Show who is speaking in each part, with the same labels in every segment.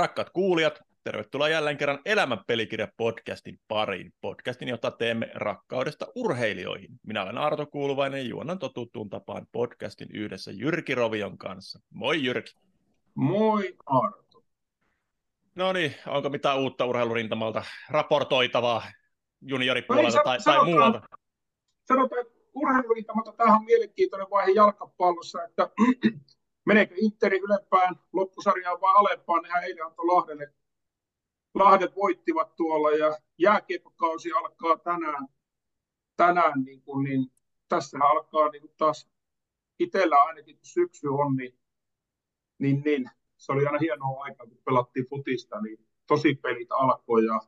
Speaker 1: Rakkaat kuulijat, tervetuloa jälleen kerran Elämän pelikirja-podcastin pariin. Podcastin, jota teemme rakkaudesta urheilijoihin. Minä olen Arto Kuuluvainen ja juonan totuttuun tapaan podcastin yhdessä Jyrki Rovion kanssa. Moi Jyrki.
Speaker 2: Moi Arto.
Speaker 1: No niin, onko mitään uutta urheilurintamalta raportoitavaa junioripuolelta
Speaker 2: No
Speaker 1: tai,
Speaker 2: niin,
Speaker 1: tai
Speaker 2: sanotaan-
Speaker 1: muualta?
Speaker 2: Sanotaan, että urheilurintamalta tämähän on mielenkiintoinen vaihe jalkapallossa, että meneekö Interi ylempään loppusarjaan vai alempaan, nehän eilen antoi Lahdelle. Lahdet voittivat tuolla ja jääkiekkokausi alkaa tänään, tänään niin, kuin, niin tässähän alkaa niin kuin taas itsellä ainakin kun syksy on, niin, niin, niin se oli aina hienoa aikaa, kun pelattiin futista, niin tosi pelit alkoi ja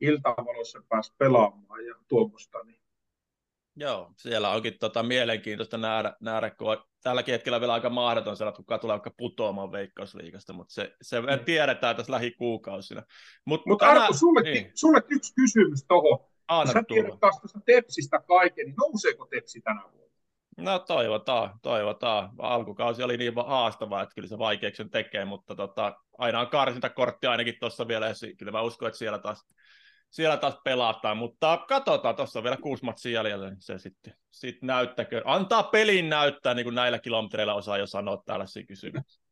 Speaker 2: iltavalossa pääsi pelaamaan ja tuommoista. Niin.
Speaker 1: Joo, siellä onkin tota mielenkiintoista nähdä, nähdä kun on tälläkin hetkellä vielä aika mahdoton sanoa, kuka tulee vaikka putoamaan veikkausliigasta, mutta se, se
Speaker 2: Mm.
Speaker 1: tiedetään tässä lähikuukausina. Mut
Speaker 2: Mutta
Speaker 1: tänään-
Speaker 2: Arto, sulle,
Speaker 1: niin,
Speaker 2: sulle yksi kysymys tuohon.
Speaker 1: anna
Speaker 2: Sä tiedät taas tuosta Tepsistä kaiken, niin nouseeko Tepsi tänä vuonna?
Speaker 1: No toivotaan, toivotaan. Alkukausi oli niin va- haastava, että kyllä se vaikeaksi sen tekee, mutta tota, aina on karsintakortti ainakin tuossa vielä, ja kyllä mä uskon, että siellä taas, siellä taas pelataan, mutta katsotaan, tuossa on vielä kuusi matsia jäljellä, niin se sitten sit näyttäkö. Antaa pelin näyttää, niin kuin näillä kilometreillä osaa jo sanoa tällaisia kysymyksiä.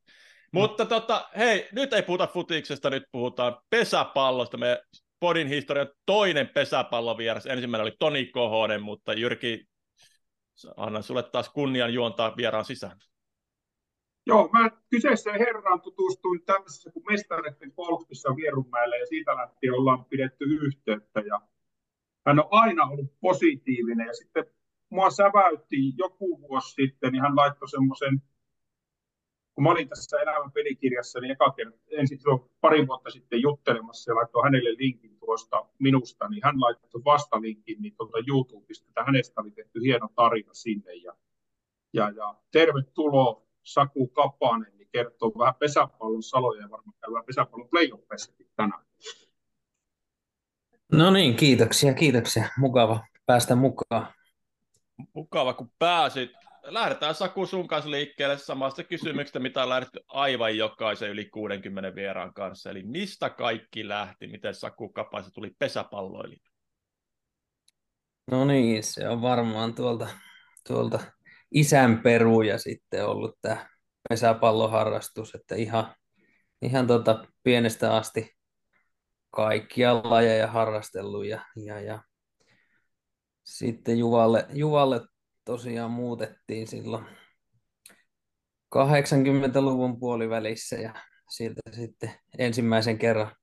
Speaker 1: Mutta tota, hei, nyt ei puhuta futiksesta, nyt puhutaan pesäpallosta. Me Podin historian toinen pesäpallovieras. Ensimmäinen oli Toni Kohonen, mutta Jyrki, annan sulle taas kunnian juontaa vieraan sisään.
Speaker 2: Joo, mä kyseiseen herraan tutustuin tämmöisessä kuin mestareiden golfissa Vierunmäellä ja siitä lähtien ollaan pidetty yhteyttä ja hän on aina ollut positiivinen ja sitten mua säväytti joku vuosi sitten, niin hän laittoi semmoisen, kun mä olin tässä elämän pelikirjassa, niin eka kerta, ensin silloin pari vuotta sitten juttelemassa ja laittoi hänelle linkin tuosta minusta, niin hän laittoi vastalinkin niin tuolta YouTubesta, että hänestä oli tehty hieno tarina sinne ja, ja, ja tervetuloa Saku Kapanen, niin kertoo vähän pesäpallon saloja ja varmaan käydään pesäpallon playoffissakin tänään.
Speaker 3: No niin, kiitoksia, kiitoksia. Mukava päästä mukaan.
Speaker 1: Mukava, kun pääsit. Lähdetään Saku sun kanssa liikkeelle samasta kysymyksestä, mitä on lähdetty aivan jokaisen yli 60 vieraan kanssa. Eli mistä kaikki lähti? Miten Saku Kapaisa tuli pesäpalloilija?
Speaker 3: No niin, se on varmaan tuolta, tuolta isän peruja sitten ollut tämä pesäpalloharrastus, että ihan, ihan tota pienestä asti kaikkia lajeja harrastellut ja, ja, ja sitten Juvalle, Juvalle tosiaan muutettiin silloin 80-luvun puolivälissä ja sieltä sitten ensimmäisen kerran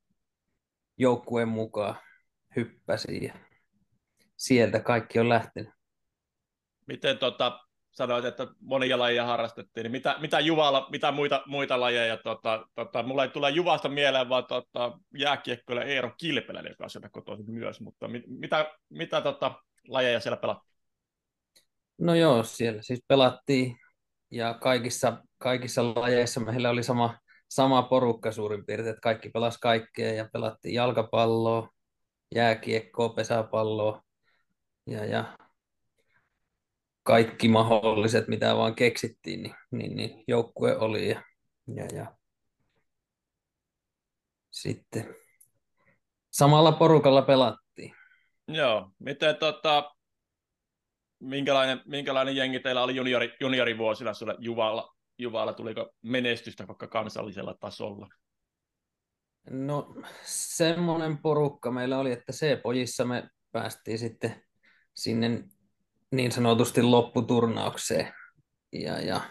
Speaker 3: joukkueen mukaan hyppäsin ja sieltä kaikki on lähtenyt.
Speaker 1: Miten tota, sanoit, että monia lajeja harrastettiin, niin mitä, mitä Juvalla, mitä muita, muita lajeja? Tota, tota, mulla ei tule Juvasta mieleen, vaan tota, jääkiekkoille Eero Kilpelä, joka on sieltä kotoisin myös, mutta mit, mitä, mitä tota, lajeja siellä pelattiin?
Speaker 3: No joo, siellä siis pelattiin ja kaikissa, kaikissa lajeissa meillä oli sama, sama porukka suurin piirtein, että kaikki pelas kaikkea ja pelattiin jalkapalloa, jääkiekkoa, pesäpalloa ja, ja kaikki mahdolliset, mitä vaan keksittiin, niin, niin, niin joukkue oli ja, ja, ja sitten samalla porukalla pelattiin.
Speaker 1: Joo, miten tota, minkälainen, minkälainen jengi teillä oli juniori, juniorivuosina sulle Juvalla? Juvalla tuliko menestystä vaikka kansallisella tasolla?
Speaker 3: No semmoinen porukka meillä oli, että C-pojissa me päästiin sitten sinne niin sanotusti lopputurnaukseen. Ja, ja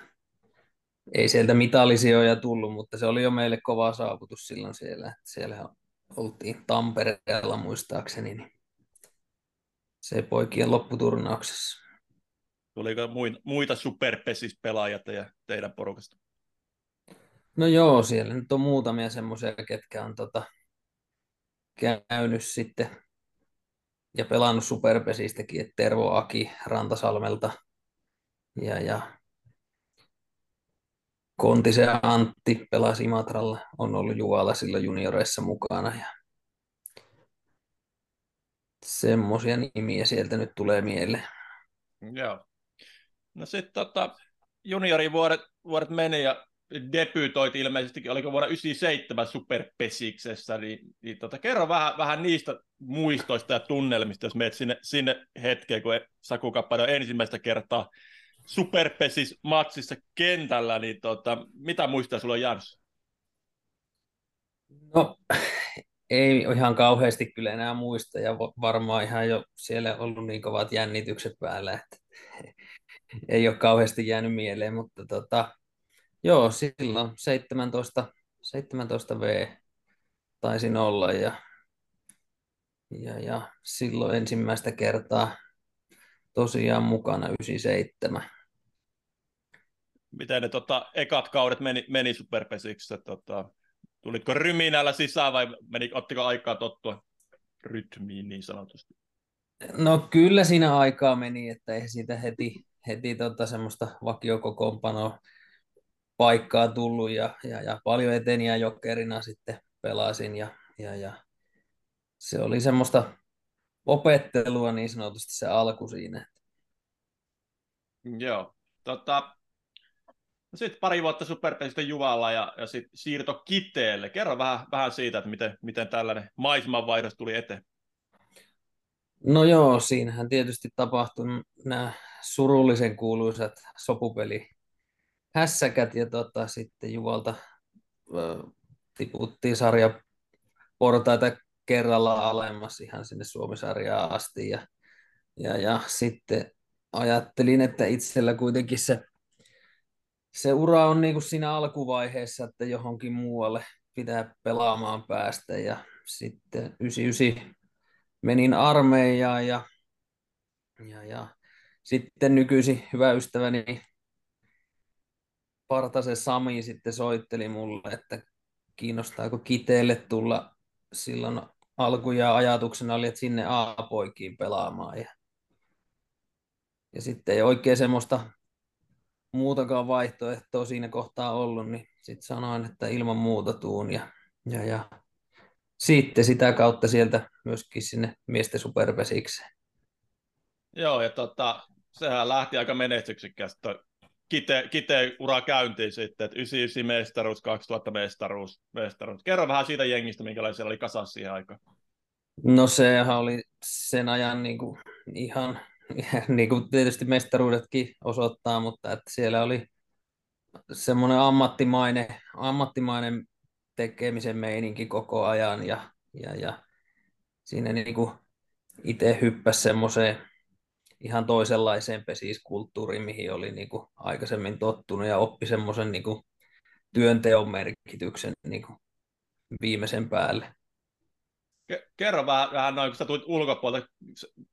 Speaker 3: ei sieltä mitallisijoja tullut, mutta se oli jo meille kova saavutus silloin siellä. Siellä oltiin Tampereella muistaakseni, niin se poikien lopputurnauksessa.
Speaker 1: Tuliko muita, superpesis-pelaajia teidän, teidän porukasta?
Speaker 3: No joo, siellä nyt on muutamia semmoisia, ketkä on tota, käynyt sitten ja pelannut superpesistäkin, että Tervo Aki Rantasalmelta ja, ja Kontisen Antti pelasi Imatralla, on ollut Juvala silloin junioreissa mukana ja semmoisia nimiä sieltä nyt tulee mieleen.
Speaker 1: Joo. No sitten tota, juniorivuodet vuodet meni ja debyytoit ilmeisesti, oliko vuonna 97 Superpesiksessä, niin, niin tota, kerro vähän, vähän niistä muistoista ja tunnelmista, jos menet sinne, sinne hetkeen, kun Saku Kappale ensimmäistä kertaa Superpesis matsissa kentällä, niin tota, mitä muistaa sulla on jäänyt?
Speaker 3: No, ei ihan kauheasti kyllä enää muista ja varmaan ihan jo siellä ollut niin kovat jännitykset päällä, että ei ole kauheasti jäänyt mieleen, mutta tota, joo, silloin 17, 17 V taisin olla ja, ja, ja silloin ensimmäistä kertaa tosiaan mukana 97.
Speaker 1: Miten ne tota, ekat kaudet meni, meni Superpesiksessä? Tota, tulitko ryminällä sisään vai meni, ottiko aikaa tottua rytmiin niin sanotusti?
Speaker 3: No kyllä siinä aikaa meni, että ei siitä heti, heti tota semmoista vakiokokoonpanoa paikkaa tullut ja, ja, ja paljon eteniä jokerina sitten pelasin ja, ja, ja se oli semmoista opettelua niin sanotusti se alku siinä.
Speaker 1: Joo. Tota, sitten pari vuotta Superpesistä Juvalla ja, ja sitten siirto Kiteelle. Kerro vähän, vähän siitä, että miten, miten tällainen maisemanvaihdos tuli eteen.
Speaker 3: No joo, siinähän tietysti tapahtui nämä surullisen kuuluisat sopupeli hässäkät ja tota, sitten Juvalta tiputtiin sarja portaita kerralla alemmas ihan sinne Suomisarjaan asti ja, ja, ja sitten ajattelin, että itsellä kuitenkin se, se ura on niin kuin siinä alkuvaiheessa, että johonkin muualle pitää pelaamaan päästä ja sitten 99 menin armeijaan ja, ja, ja sitten nykyisin hyvä ystäväni Partasen Sami sitten soitteli mulle, että kiinnostaako Kiteelle tulla silloin alku ja ajatuksena oli, että sinne A-poikiin pelaamaan. Ja, ja sitten ei oikein semmoista muutakaan vaihtoehtoa siinä kohtaa ollut, niin sitten sanoin, että ilman muuta tuun. Ja, ja, ja sitten sitä kautta sieltä myöskin sinne miesten superpesikseen.
Speaker 1: Joo, ja tota, sehän lähti aika menestyksekkäästi kite, kite ura käyntiin sitten, että 99 mestaruus, 2000 mestaruus, mestaruus. Kerro vähän siitä jengistä, minkälaisia siellä oli kasassa siihen aikaan.
Speaker 3: No sehän oli sen ajan niin kuin ihan, niin kuin tietysti mestaruudetkin osoittaa, mutta että siellä oli semmoinen ammattimainen, ammattimainen tekemisen meininki koko ajan ja, ja, ja siinä niin kuin itse hyppäsi semmoiseen ihan toisenlaiseen pesiskulttuuriin, mihin oli niin kuin aikaisemmin tottunut ja oppi semmoisen niin työnteon merkityksen niin kuin viimeisen päälle.
Speaker 1: Kerro vähän, vähän noin, kun sä tulit ulkopuolelta,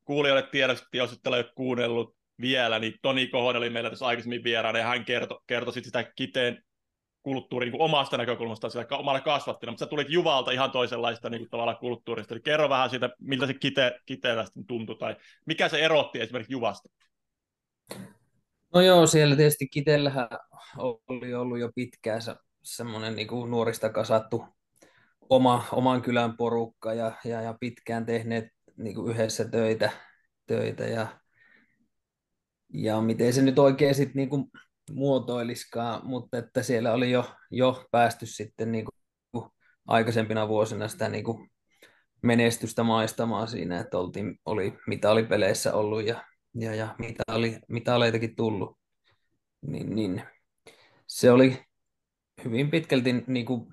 Speaker 1: kuulijoille tiedosti, jos et ole kuunnellut vielä, niin Toni Kohonen oli meillä tässä aikaisemmin vieraana, ja hän kertoi, kertoi sitä Kiteen kulttuuri niin omasta näkökulmasta sillä omalla kasvattina, mutta sä tulit Juvalta ihan toisenlaista niin tavalla kulttuurista. Eli kerro vähän siitä, miltä se kite, kiteellä tuntui, tai mikä se erotti esimerkiksi Juvasta?
Speaker 3: No joo, siellä tietysti Kitellähän oli ollut jo pitkään se, semmoinen niin kuin nuorista kasattu oma, oman kylän porukka ja, ja, ja pitkään tehneet niin kuin yhdessä töitä, töitä ja, ja miten se nyt oikein sitten niin kuin muotoiliskaan, mutta että siellä oli jo, jo päästy sitten niin kuin aikaisempina vuosina sitä niin kuin menestystä maistamaan siinä, että oltiin, oli mitalipeleissä ollut ja, ja, ja mitä oli, mitaleitakin tullut. Niin, niin. Se oli hyvin pitkälti niin kuin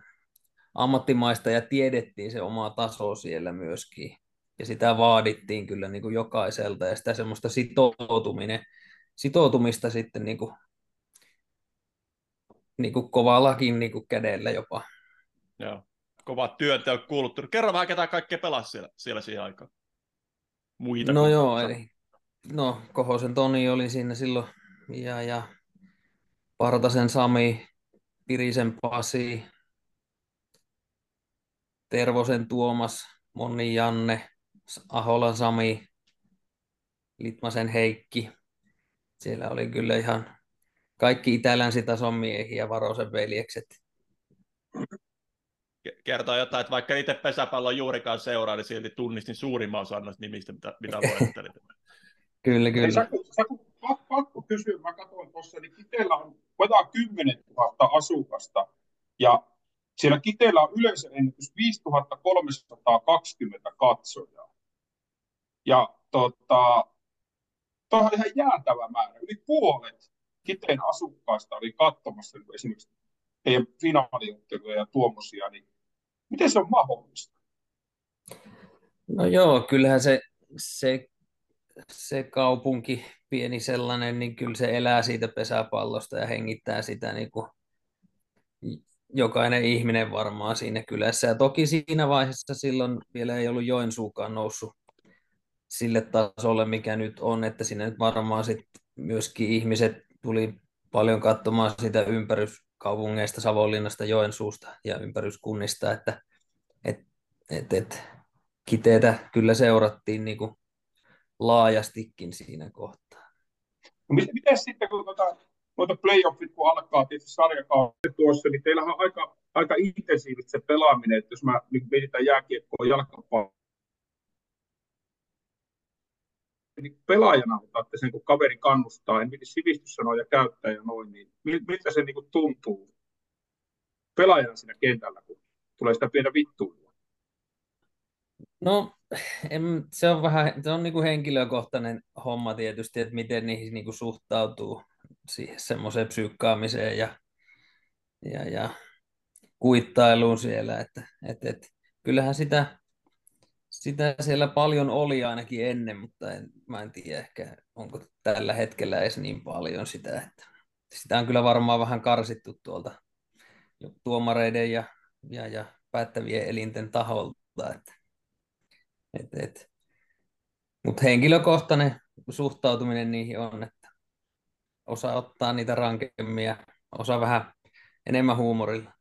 Speaker 3: ammattimaista ja tiedettiin se oma taso siellä myöskin. Ja sitä vaadittiin kyllä niin kuin jokaiselta ja sitä semmoista sitoutuminen, sitoutumista sitten niin kuin niin kuin kovallakin niin kuin kädellä jopa.
Speaker 1: Joo, kova työnteko kulttuuri. Kerro vähän, ketä kaikkea pelasi siellä, siellä siihen aikaan.
Speaker 3: Muita no joo, eli no Kohosen Toni oli siinä silloin ja, ja Partasen Sami, Pirisen Pasi, Tervosen Tuomas, Monni Janne, Aholan Sami, Litmasen Heikki. Siellä oli kyllä ihan kaikki itä-länsitason miehiä, Varosen veljekset.
Speaker 1: Kertoo jotain, että vaikka itse pesäpallon juurikaan seuraa, niin silti tunnistin suurimman osan noista nimistä, mitä, mitä luettelit.
Speaker 3: Kyllä, kyllä. Ei,
Speaker 2: Saku, Saku, pakko kysyä, mä katsoin tuossa, niin Kiteellä on vajaa 10 000 asukasta, ja siellä Kiteellä on yleisöennätys 5320 katsojaa. Ja tota, Tuo on ihan jäätävä määrä. Yli puolet Kiteen asukkaista oli katsomassa niin esimerkiksi heidän finaaliotteluja ja tuommoisia, niin miten se on mahdollista?
Speaker 3: No joo, kyllähän se, se, se kaupunki, pieni sellainen, niin kyllä se elää siitä pesäpallosta ja hengittää sitä niin kuin jokainen ihminen varmaan siinä kylässä. Ja toki siinä vaiheessa silloin vielä ei ollut Joensuukaan noussut sille tasolle, mikä nyt on, että sinne nyt varmaan sit myöskin ihmiset tuli paljon katsomaan sitä ympäryskaupungeista, Savonlinnasta, Joensuusta ja ympäryskunnista, että et, et, et, kiteitä kyllä seurattiin niin kuin laajastikin siinä kohtaa.
Speaker 2: No, miten sitten, kun tuota, tuota playoffit, kun alkaa tietysti sarjakausi tuossa, niin teillähän on aika, aika intensiivistä se pelaaminen, että jos mä niin mietitään jääkiekkoa jalkapalloa, niin pelaajana otatte sen, kun kaveri kannustaa, en miten sivistyssanoja käyttää ja noin, niin miltä se niin kuin tuntuu pelaajana siinä kentällä, kun tulee sitä pientä vittuilua?
Speaker 3: No, en, se on vähän, se on niin kuin henkilökohtainen homma tietysti, että miten niihin niin kuin suhtautuu siihen semmoiseen psyykkaamiseen ja, ja, ja kuittailuun siellä, että et, et, kyllähän sitä sitä siellä paljon oli ainakin ennen, mutta en, mä en tiedä ehkä, onko tällä hetkellä edes niin paljon sitä, että sitä on kyllä varmaan vähän karsittu tuolta tuomareiden ja, ja, ja päättävien elinten taholta, että, et, et. mutta henkilökohtainen suhtautuminen niihin on, että osa ottaa niitä rankemmin ja osa vähän enemmän huumorilla.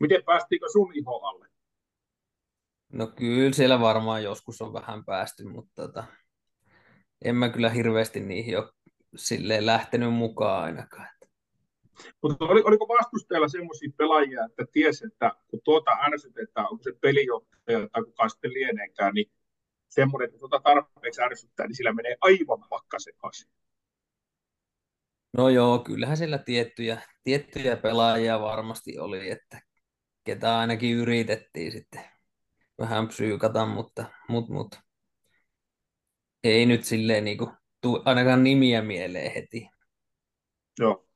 Speaker 2: Miten päästiinkö sun iho alle?
Speaker 3: No kyllä siellä varmaan joskus on vähän päästy, mutta tota, en mä kyllä hirveästi niihin ole silleen lähtenyt mukaan ainakaan.
Speaker 2: Mutta oli, oliko vastustajalla semmoisia pelaajia, että tiesi, että kun tuota ärsytetään, onko se pelijohtaja tai kuka sitten lieneekään, niin semmoinen, että tuota tarpeeksi ärsyttää, niin sillä menee aivan pakkasen asia.
Speaker 3: No joo, kyllähän siellä tiettyjä, tiettyjä pelaajia varmasti oli, että ketä ainakin yritettiin sitten vähän psyykata, mutta mut, mut. ei nyt silleen niin kuin, tuu ainakaan nimiä mieleen heti.
Speaker 2: Joo.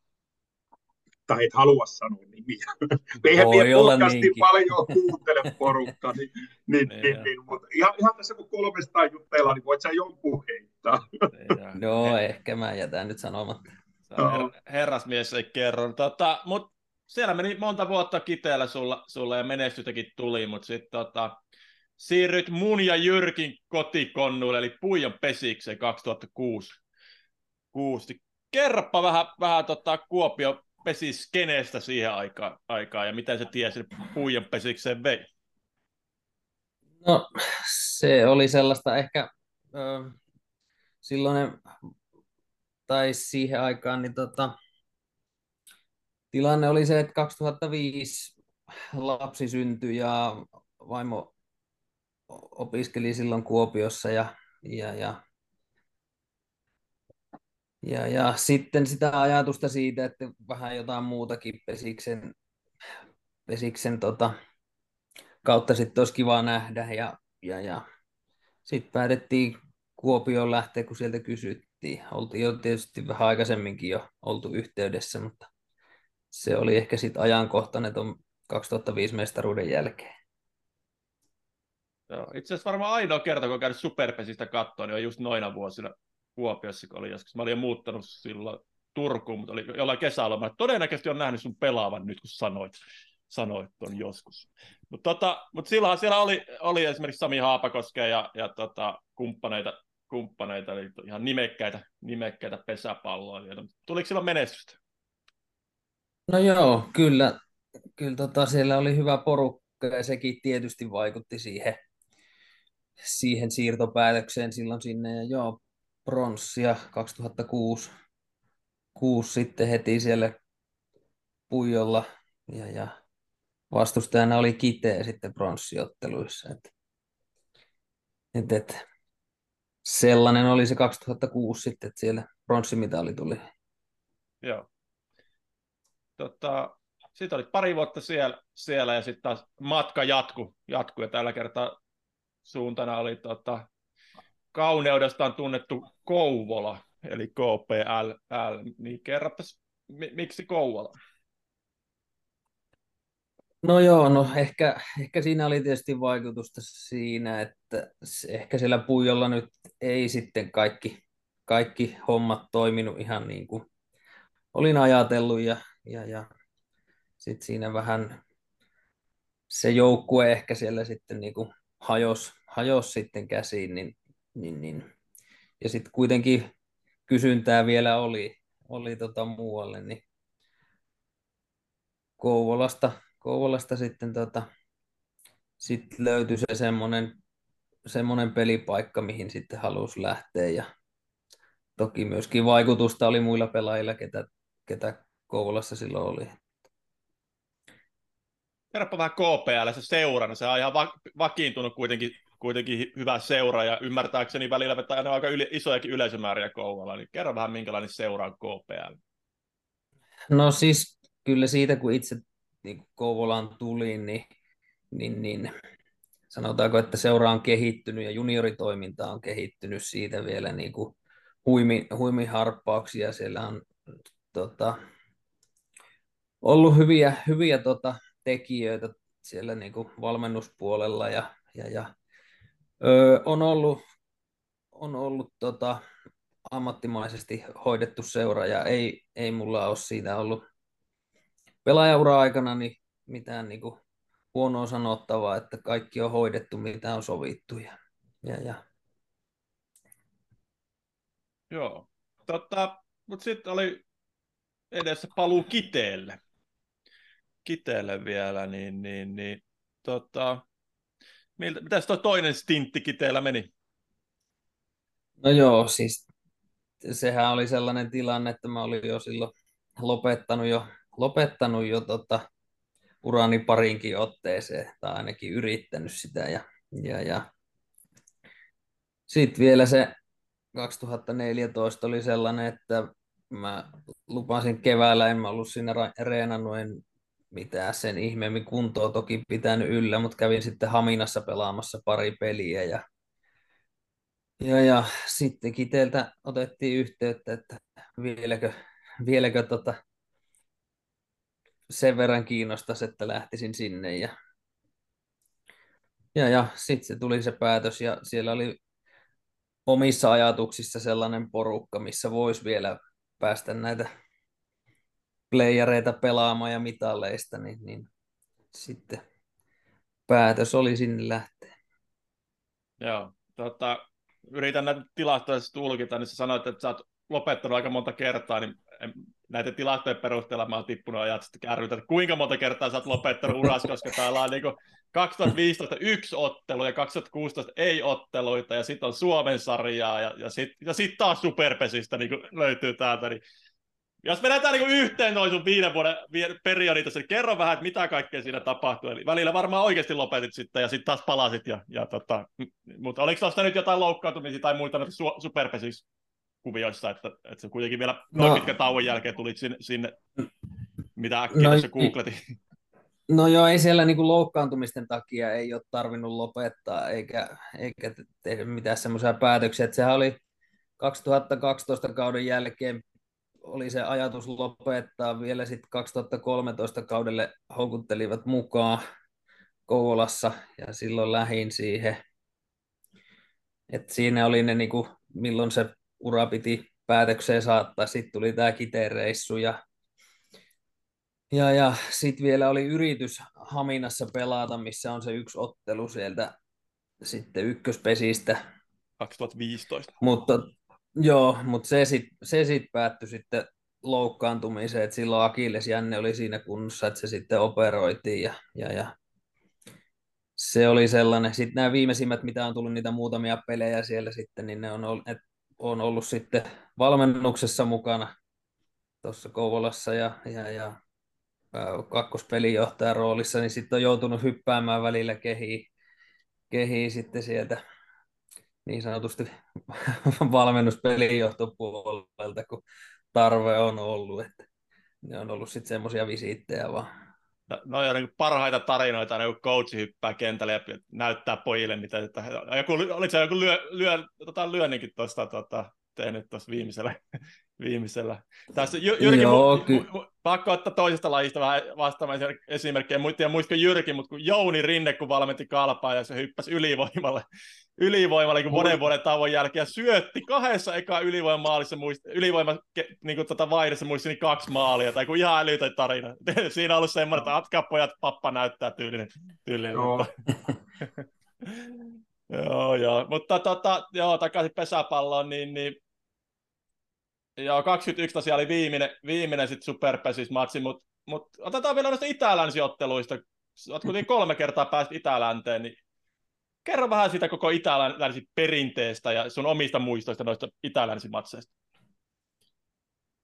Speaker 2: Tai et halua sanoa nimiä. Eihän Voi olla podcasti paljon kuuntele porukka, niin, niin, niin, niin, niin, mutta ihan, ihan tässä kun kolmesta jutteilla, niin voit sä jonkun heittää.
Speaker 3: Joo, ehkä mä jätän nyt sanomatta.
Speaker 1: Her- herrasmies ei kerro. Tota, mut siellä meni monta vuotta kiteellä sulla, sulla ja menestytäkin tuli, mutta sitten tota, siirryt mun ja Jyrkin kotikonnuille, eli Puijon pesikseen 2006. Kuusi. Kerropa vähän, vähän tota Kuopio pesiskeneestä siihen aikaan, aikaan ja miten se tiesi Puijon pesikseen vei?
Speaker 3: No se oli sellaista ehkä ö, silloin, tai siihen aikaan, niin tota, tilanne oli se, että 2005 lapsi syntyi ja vaimo opiskeli silloin Kuopiossa ja, ja, ja, ja, ja sitten sitä ajatusta siitä, että vähän jotain muutakin pesiksen, pesiksen tota, kautta sitten olisi kiva nähdä ja, ja, ja sitten päätettiin Kuopioon lähteä, kun sieltä kysyttiin. Oltiin jo tietysti vähän aikaisemminkin jo oltu yhteydessä, mutta se oli ehkä sitten ajankohtainen tuon 2005 mestaruuden jälkeen.
Speaker 1: Joo. Itse asiassa varmaan ainoa kerta, kun olen käynyt Superpesistä katsoa, niin on just noina vuosina Kuopiossa, kun oli joskus. Mä olin jo muuttanut silloin Turkuun, mutta oli jollain kesälomalla. Todennäköisesti on nähnyt sun pelaavan nyt, kun sanoit, sanoit ton joskus. Mutta tota, mut silloin siellä oli, oli esimerkiksi Sami Haapakoske ja, ja tota, kumppaneita, kumppaneita, eli ihan nimekkäitä, nimekkäitä pesäpalloilijoita. Tuliko silloin menestystä?
Speaker 3: No joo, kyllä, kyllä tota, siellä oli hyvä porukka ja sekin tietysti vaikutti siihen, siihen siirtopäätökseen silloin sinne. Ja joo, pronssia 2006 kuusi sitten heti siellä Puijolla ja, ja vastustajana oli Kiteä sitten pronssiotteluissa. Et, et, et, sellainen oli se 2006 sitten, että siellä pronssimitali tuli.
Speaker 1: Joo. Tota, sitten olit pari vuotta siellä, siellä ja sitten taas matka jatku, jatku ja tällä kertaa suuntana oli tota, kauneudestaan tunnettu Kouvola, eli KPL, niin kerropas, miksi Kouvola?
Speaker 3: No joo, no ehkä, ehkä siinä oli tietysti vaikutusta siinä, että ehkä siellä Puijolla nyt ei sitten kaikki, kaikki hommat toiminut ihan niin kuin olin ajatellut ja, ja, ja sitten siinä vähän se joukkue ehkä siellä sitten niin kuin hajos, hajos sitten käsiin, niin, niin, niin. ja sitten kuitenkin kysyntää vielä oli, oli tota muualle, niin Kouvolasta, Kouvolasta sitten tota, sit löytyi se semmoinen, semmoinen pelipaikka, mihin sitten halusi lähteä ja toki myöskin vaikutusta oli muilla pelaajilla, ketä, ketä Kouvolassa silloin oli.
Speaker 1: Kerropa vähän KPL se seurana, se on ihan va- vakiintunut kuitenkin, kuitenkin hyvä seura ja ymmärtääkseni välillä vetää aina aika yli, isojakin yleisömääriä Kouvola, niin kerro vähän minkälainen seura on KPL.
Speaker 3: No siis kyllä siitä kun itse niin Kouvolaan tuli, niin, niin, niin sanotaanko, että seura on kehittynyt ja junioritoiminta on kehittynyt siitä vielä niin kuin huimi, huimiharppauksia. Siellä on tota, ollut hyviä, hyviä tota, tekijöitä siellä niin kuin valmennuspuolella ja, ja, ja öö, on ollut, on ollut tota, ammattimaisesti hoidettu seura ja ei, ei mulla ole siitä ollut pelaajaura-aikana niin mitään niin kuin huonoa sanottavaa, että kaikki on hoidettu, mitä on sovittu. Ja, ja, ja.
Speaker 1: Joo, tota, mutta sitten oli edessä paluu Kiteelle. Kiteelle vielä, niin, niin, niin tota, miltä, mitäs tuo toinen stintti Kiteellä meni?
Speaker 3: No joo, siis sehän oli sellainen tilanne, että mä olin jo silloin lopettanut jo, lopettanut jo tota, urani parinkin otteeseen, tai ainakin yrittänyt sitä. Ja, ja, ja. Sitten vielä se 2014 oli sellainen, että mä lupasin keväällä, en mä ollut siinä reenannut, en mitään. Sen ihmeemmin kuntoa toki pitänyt yllä, mutta kävin sitten Haminassa pelaamassa pari peliä ja, ja, ja sitten Kiteeltä otettiin yhteyttä, että vieläkö, vieläkö tota, sen verran kiinnostaisi, että lähtisin sinne ja, ja, ja sitten se tuli se päätös ja siellä oli omissa ajatuksissa sellainen porukka, missä voisi vielä päästä näitä playereita pelaamaan ja mitalleista, niin, niin sitten päätös oli sinne lähteä.
Speaker 1: Joo, tota, yritän näitä tilastoja tulkita, niin sä sanoit, että sä oot lopettanut aika monta kertaa, niin näiden tilastojen perusteella mä oon tippunut ajat sitten kärrytä, että kuinka monta kertaa sä oot lopettanut uras, koska täällä on niin 2015 yksi ottelu ja 2016 ei otteluita ja sitten on Suomen sarjaa ja, ja sitten ja sit taas Superpesistä niin löytyy täältä, niin jos vedetään niin yhteen noin sun viiden vuoden periodin tässä, niin kerro vähän, että mitä kaikkea siinä tapahtui. Eli välillä varmaan oikeasti lopetit sitten ja sitten taas palasit. Ja, ja tota, mutta oliko tuossa nyt jotain loukkaantumisia tai muita su- superpesis kuvioissa, että, että se kuitenkin vielä no, pitkän tauon jälkeen tulit sinne, sinne mitä äkkiä no, tässä googletin.
Speaker 3: No joo, ei siellä niin loukkaantumisten takia ei ole tarvinnut lopettaa eikä, eikä tehdä mitään semmoisia päätöksiä. Että sehän oli 2012 kauden jälkeen oli se ajatus lopettaa vielä sitten 2013 kaudelle houkuttelivat mukaan Kouvolassa ja silloin lähin siihen. Et siinä oli ne, niinku, milloin se ura piti päätökseen saattaa. Sitten tuli tämä kitereissu ja, ja, ja sitten vielä oli yritys Haminassa pelata, missä on se yksi ottelu sieltä sitten ykköspesistä.
Speaker 1: 2015.
Speaker 3: Mutta Joo, mutta se sitten se sit päättyi sitten loukkaantumiseen, että silloin Akilles Jänne oli siinä kunnossa, että se sitten operoitiin ja, ja, ja se oli sellainen. Sitten nämä viimeisimmät, mitä on tullut niitä muutamia pelejä siellä sitten, niin ne on ollut, et on ollut sitten valmennuksessa mukana tuossa Kouvolassa ja, ja, ja kakkospelijohtajan roolissa, niin sitten on joutunut hyppäämään välillä kehiin, kehiin sitten sieltä niin sanotusti valmennuspelijohtopuolelta, kun tarve on ollut. Että ne on ollut sitten semmoisia visiittejä vaan.
Speaker 1: No, no niin parhaita tarinoita, aina kun coachi hyppää kentälle ja näyttää pojille, mitä, että joku, oliko se joku lyö, lyö, tota, lyönninkin tuosta tota, tehnyt tuossa viimeisellä, viimeisellä. Tässä Jyrki, Joo, mu, ky- mu, pakko ottaa toisesta lajista vähän vastaamaan esimerkkejä. En tiedä muistatko Jyrki, mutta kun Jouni Rinne, kun valmenti kalpaa ja se hyppäsi ylivoimalle, ylivoimalle kun monen vuoden tauon jälkeen ja syötti kahdessa eka ylivoimamaalissa, muist, ylivoima niin kuin tota vaihdessa muistini kaksi maalia, tai kun ihan älytön tarina. Siinä on ollut semmoinen, että atkaa pojat, pappa näyttää tyylinen. tyylinen joo. joo, joo. Mutta tota, joo, takaisin pesäpalloon, niin, niin Joo, 21 tosiaan oli viimeinen, viimeinen sitten Superpesis-matsi, mutta mut otetaan vielä noista itälänsiotteluista. Olet kuitenkin kolme kertaa päästä Itälänteen, niin kerro vähän siitä koko itälänsi perinteestä ja sun omista muistoista noista itälänsimatseista.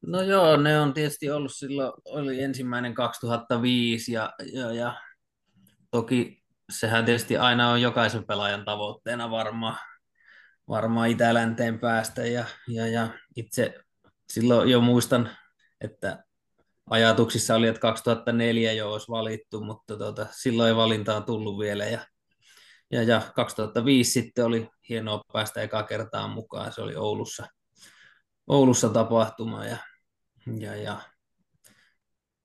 Speaker 3: No joo, ne on tietysti ollut silloin, oli ensimmäinen 2005 ja, ja, ja toki sehän tietysti aina on jokaisen pelaajan tavoitteena varmaan, varmaan Itälänteen päästä ja, ja, ja itse silloin jo muistan, että ajatuksissa oli, että 2004 jo olisi valittu, mutta tota, silloin ei valintaa tullut vielä. Ja, ja, ja 2005 sitten oli hienoa päästä eka kertaa mukaan. Se oli Oulussa, Oulussa tapahtuma ja, ja, ja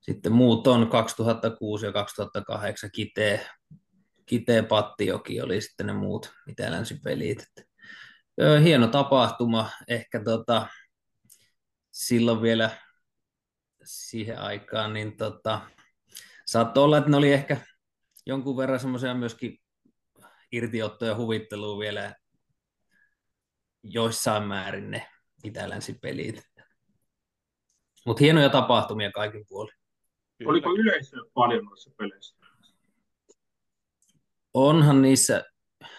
Speaker 3: sitten muut on 2006 ja 2008 Kitee, Kitee Pattijoki oli sitten ne muut pelit. Hieno tapahtuma, ehkä tota, silloin vielä siihen aikaan, niin tota, saattoi olla, että ne oli ehkä jonkun verran semmoisia myöskin irtiottoja huvittelua vielä joissain määrin ne itä-länsipelit. Mutta hienoja tapahtumia kaikin puolin.
Speaker 2: Oliko yleisöä paljon noissa peleissä?
Speaker 3: Onhan niissä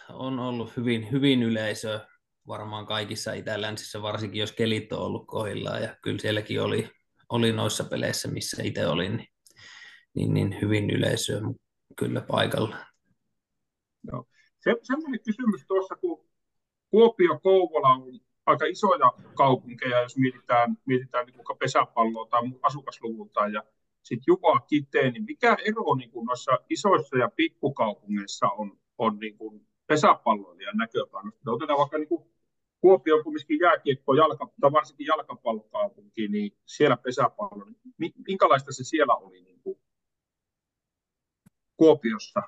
Speaker 3: on ollut hyvin, hyvin yleisöä varmaan kaikissa itä-länsissä, varsinkin jos kelit on ollut kohdillaan, ja kyllä sielläkin oli, oli noissa peleissä, missä itse olin, niin, niin, niin hyvin yleisöä kyllä paikalla.
Speaker 2: Joo. Se, kysymys tuossa, kun Kuopio, Kouvola on aika isoja kaupunkeja, jos mietitään, mietitään niin pesäpalloa tai asukasluvulta, ja sitten Juva Kiteen, niin mikä ero niin kuin noissa isoissa ja pikkukaupungeissa on, on niin kuin pesäpalloilijan näkökannasta? Otetaan vaikka niin kuin Kuopio on kumminkin jääkiekko, jalka, tai varsinkin jalkapallokaupunki, niin siellä pesäpallo. Niin minkälaista se siellä oli niin kuin Kuopiossa?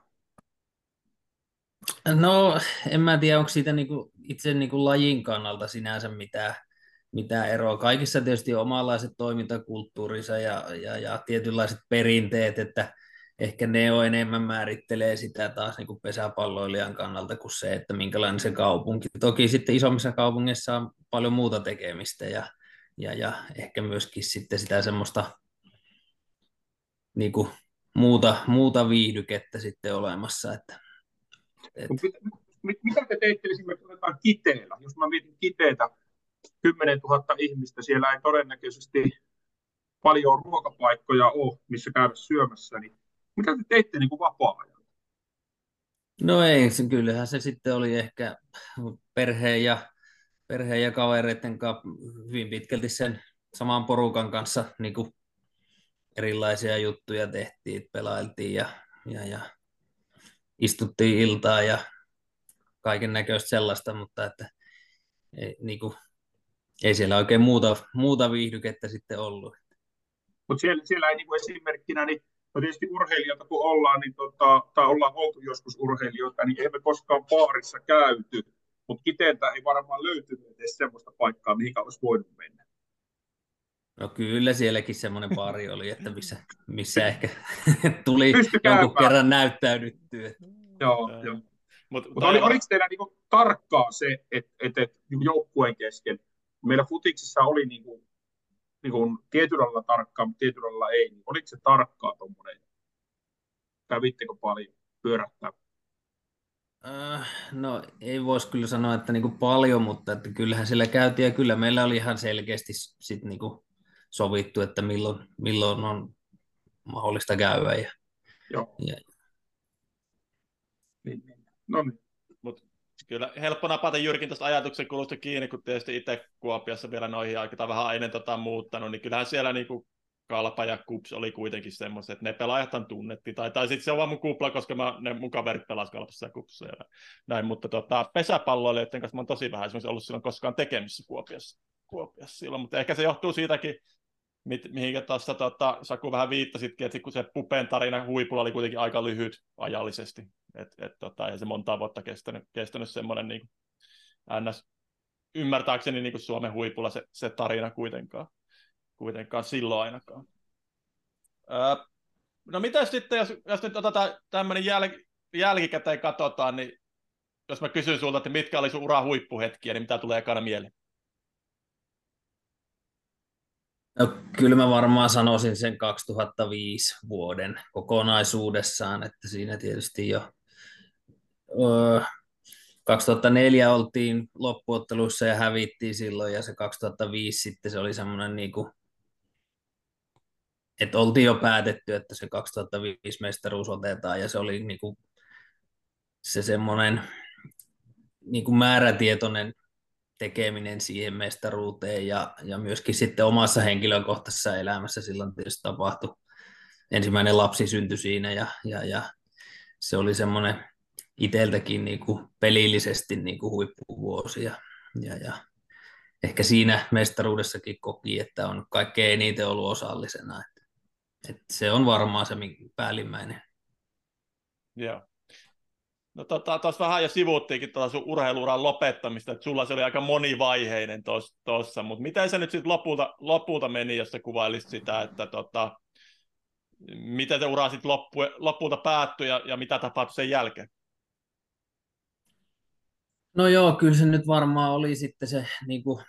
Speaker 3: No, en mä tiedä, onko siitä niinku itse niinku lajin kannalta sinänsä mitään, mitään eroa. Kaikissa tietysti omanlaiset toimintakulttuurinsa ja, ja, ja tietynlaiset perinteet, että ehkä ne on enemmän määrittelee sitä taas niin kuin pesäpalloilijan kannalta kuin se, että minkälainen se kaupunki. Toki sitten isommissa kaupungeissa on paljon muuta tekemistä ja, ja, ja ehkä myöskin sitten sitä semmoista niin kuin muuta, muuta viihdykettä sitten olemassa. Että,
Speaker 2: et... Mitä te teitte esimerkiksi otetaan Kiteellä? Jos mä mietin Kiteitä, 10 000 ihmistä, siellä ei todennäköisesti paljon ruokapaikkoja ole, missä käydä syömässä, niin mitä te teitte niin kuin vapaa-ajalla?
Speaker 3: No ei, kyllähän se sitten oli ehkä perheen ja, perheen ja kavereiden kanssa hyvin pitkälti sen saman porukan kanssa niin kuin erilaisia juttuja tehtiin, pelailtiin ja, ja, ja istuttiin iltaa ja kaiken näköistä sellaista, mutta että ei, niin kuin, ei siellä oikein muuta, muuta viihdykettä sitten ollut.
Speaker 2: Mutta siellä, siellä ei niin kuin esimerkkinä, niin No tietysti urheilijoita kun ollaan, niin tota, tai ollaan oltu joskus urheilijoita, niin emme koskaan baarissa käyty, mutta Kiteeltä ei varmaan löytynyt edes sellaista paikkaa, mihin olisi voinut mennä.
Speaker 3: No kyllä sielläkin semmoinen baari oli, että missä, missä ehkä tuli jonkun kerran näyttäydyttyä.
Speaker 2: Joo, joo. Mutta Mut oli, oliko teillä niinku tarkkaa se, että et, et, niinku joukkueen kesken, meillä futiksissa oli niinku niin kuin tietyllä lailla tarkkaa, mutta tietyllä lailla ei. Niin oliko se tarkkaa tuommoinen? Kävittekö paljon pyörähtää?
Speaker 3: Äh, no ei voisi kyllä sanoa, että niinku paljon, mutta että kyllähän siellä käytiin ja kyllä meillä oli ihan selkeästi sit niinku sovittu, että milloin, milloin on mahdollista käydä. Ja,
Speaker 2: Joo. Ja... Niin, niin. No niin.
Speaker 1: Kyllä helppo napata Jyrkin tuosta ajatuksen kulusta kiinni, kun tietysti itse Kuopiossa vielä noihin aikaan vähän ennen tota muuttanut, niin kyllähän siellä niin kuin Kalpa ja Kups oli kuitenkin semmoiset, että ne pelaajat tunnettiin, tai, tai sitten se on vaan mun kupla, koska mä, ne mun kaverit pelasivat Kalpassa ja Kupsissa ja näin, mutta tota, pesäpalloilijoiden kanssa mä oon tosi vähän ollut silloin koskaan tekemisissä Kuopiossa, Kuopiossa silloin, mutta ehkä se johtuu siitäkin, mihinkä tuossa tota, Saku vähän viittasitkin, että kun se Pupen tarina huipulla oli kuitenkin aika lyhyt ajallisesti, et, et, tota, ja se monta vuotta kestänyt, kestänyt semmoinen niin ns. ymmärtääkseni niin kuin Suomen huipulla se, se tarina kuitenkaan, kuitenkaan silloin ainakaan. Öö, no mitä sitten, jos, jos nyt otetaan tämmöinen jäl, jälkikäteen katsotaan, niin jos mä kysyn sulta, että mitkä oli sun ura huippuhetkiä, niin mitä tulee ekana mieleen?
Speaker 3: No, kyllä mä varmaan sanoisin sen 2005 vuoden kokonaisuudessaan, että siinä tietysti jo öö, 2004 oltiin loppuotteluissa ja hävittiin silloin ja se 2005 sitten se oli semmoinen niin kuin, että oltiin jo päätetty, että se 2005 mestaruus otetaan ja se oli niin kuin, se semmoinen niin kuin määrätietoinen tekeminen siihen mestaruuteen ja, ja myöskin sitten omassa henkilökohtaisessa elämässä silloin tietysti tapahtui. Ensimmäinen lapsi syntyi siinä ja, ja, ja se oli semmoinen itseltäkin niin kuin pelillisesti niin kuin huippuvuosi ja, ja, ja ehkä siinä mestaruudessakin koki, että on kaikkein eniten ollut osallisena. Että, että se on varmaan se päällimmäinen.
Speaker 1: Joo. No tota, tuossa vähän jo sivuuttiinkin tuota sun urheiluuran lopettamista, että sulla se oli aika monivaiheinen tuossa, mutta miten se nyt sitten lopulta, lopulta meni, jos sä kuvailisit sitä, että tota, miten se ura sitten lopulta päättyi ja, ja mitä tapahtui sen jälkeen?
Speaker 3: No joo, kyllä se nyt varmaan oli sitten se niin kuin,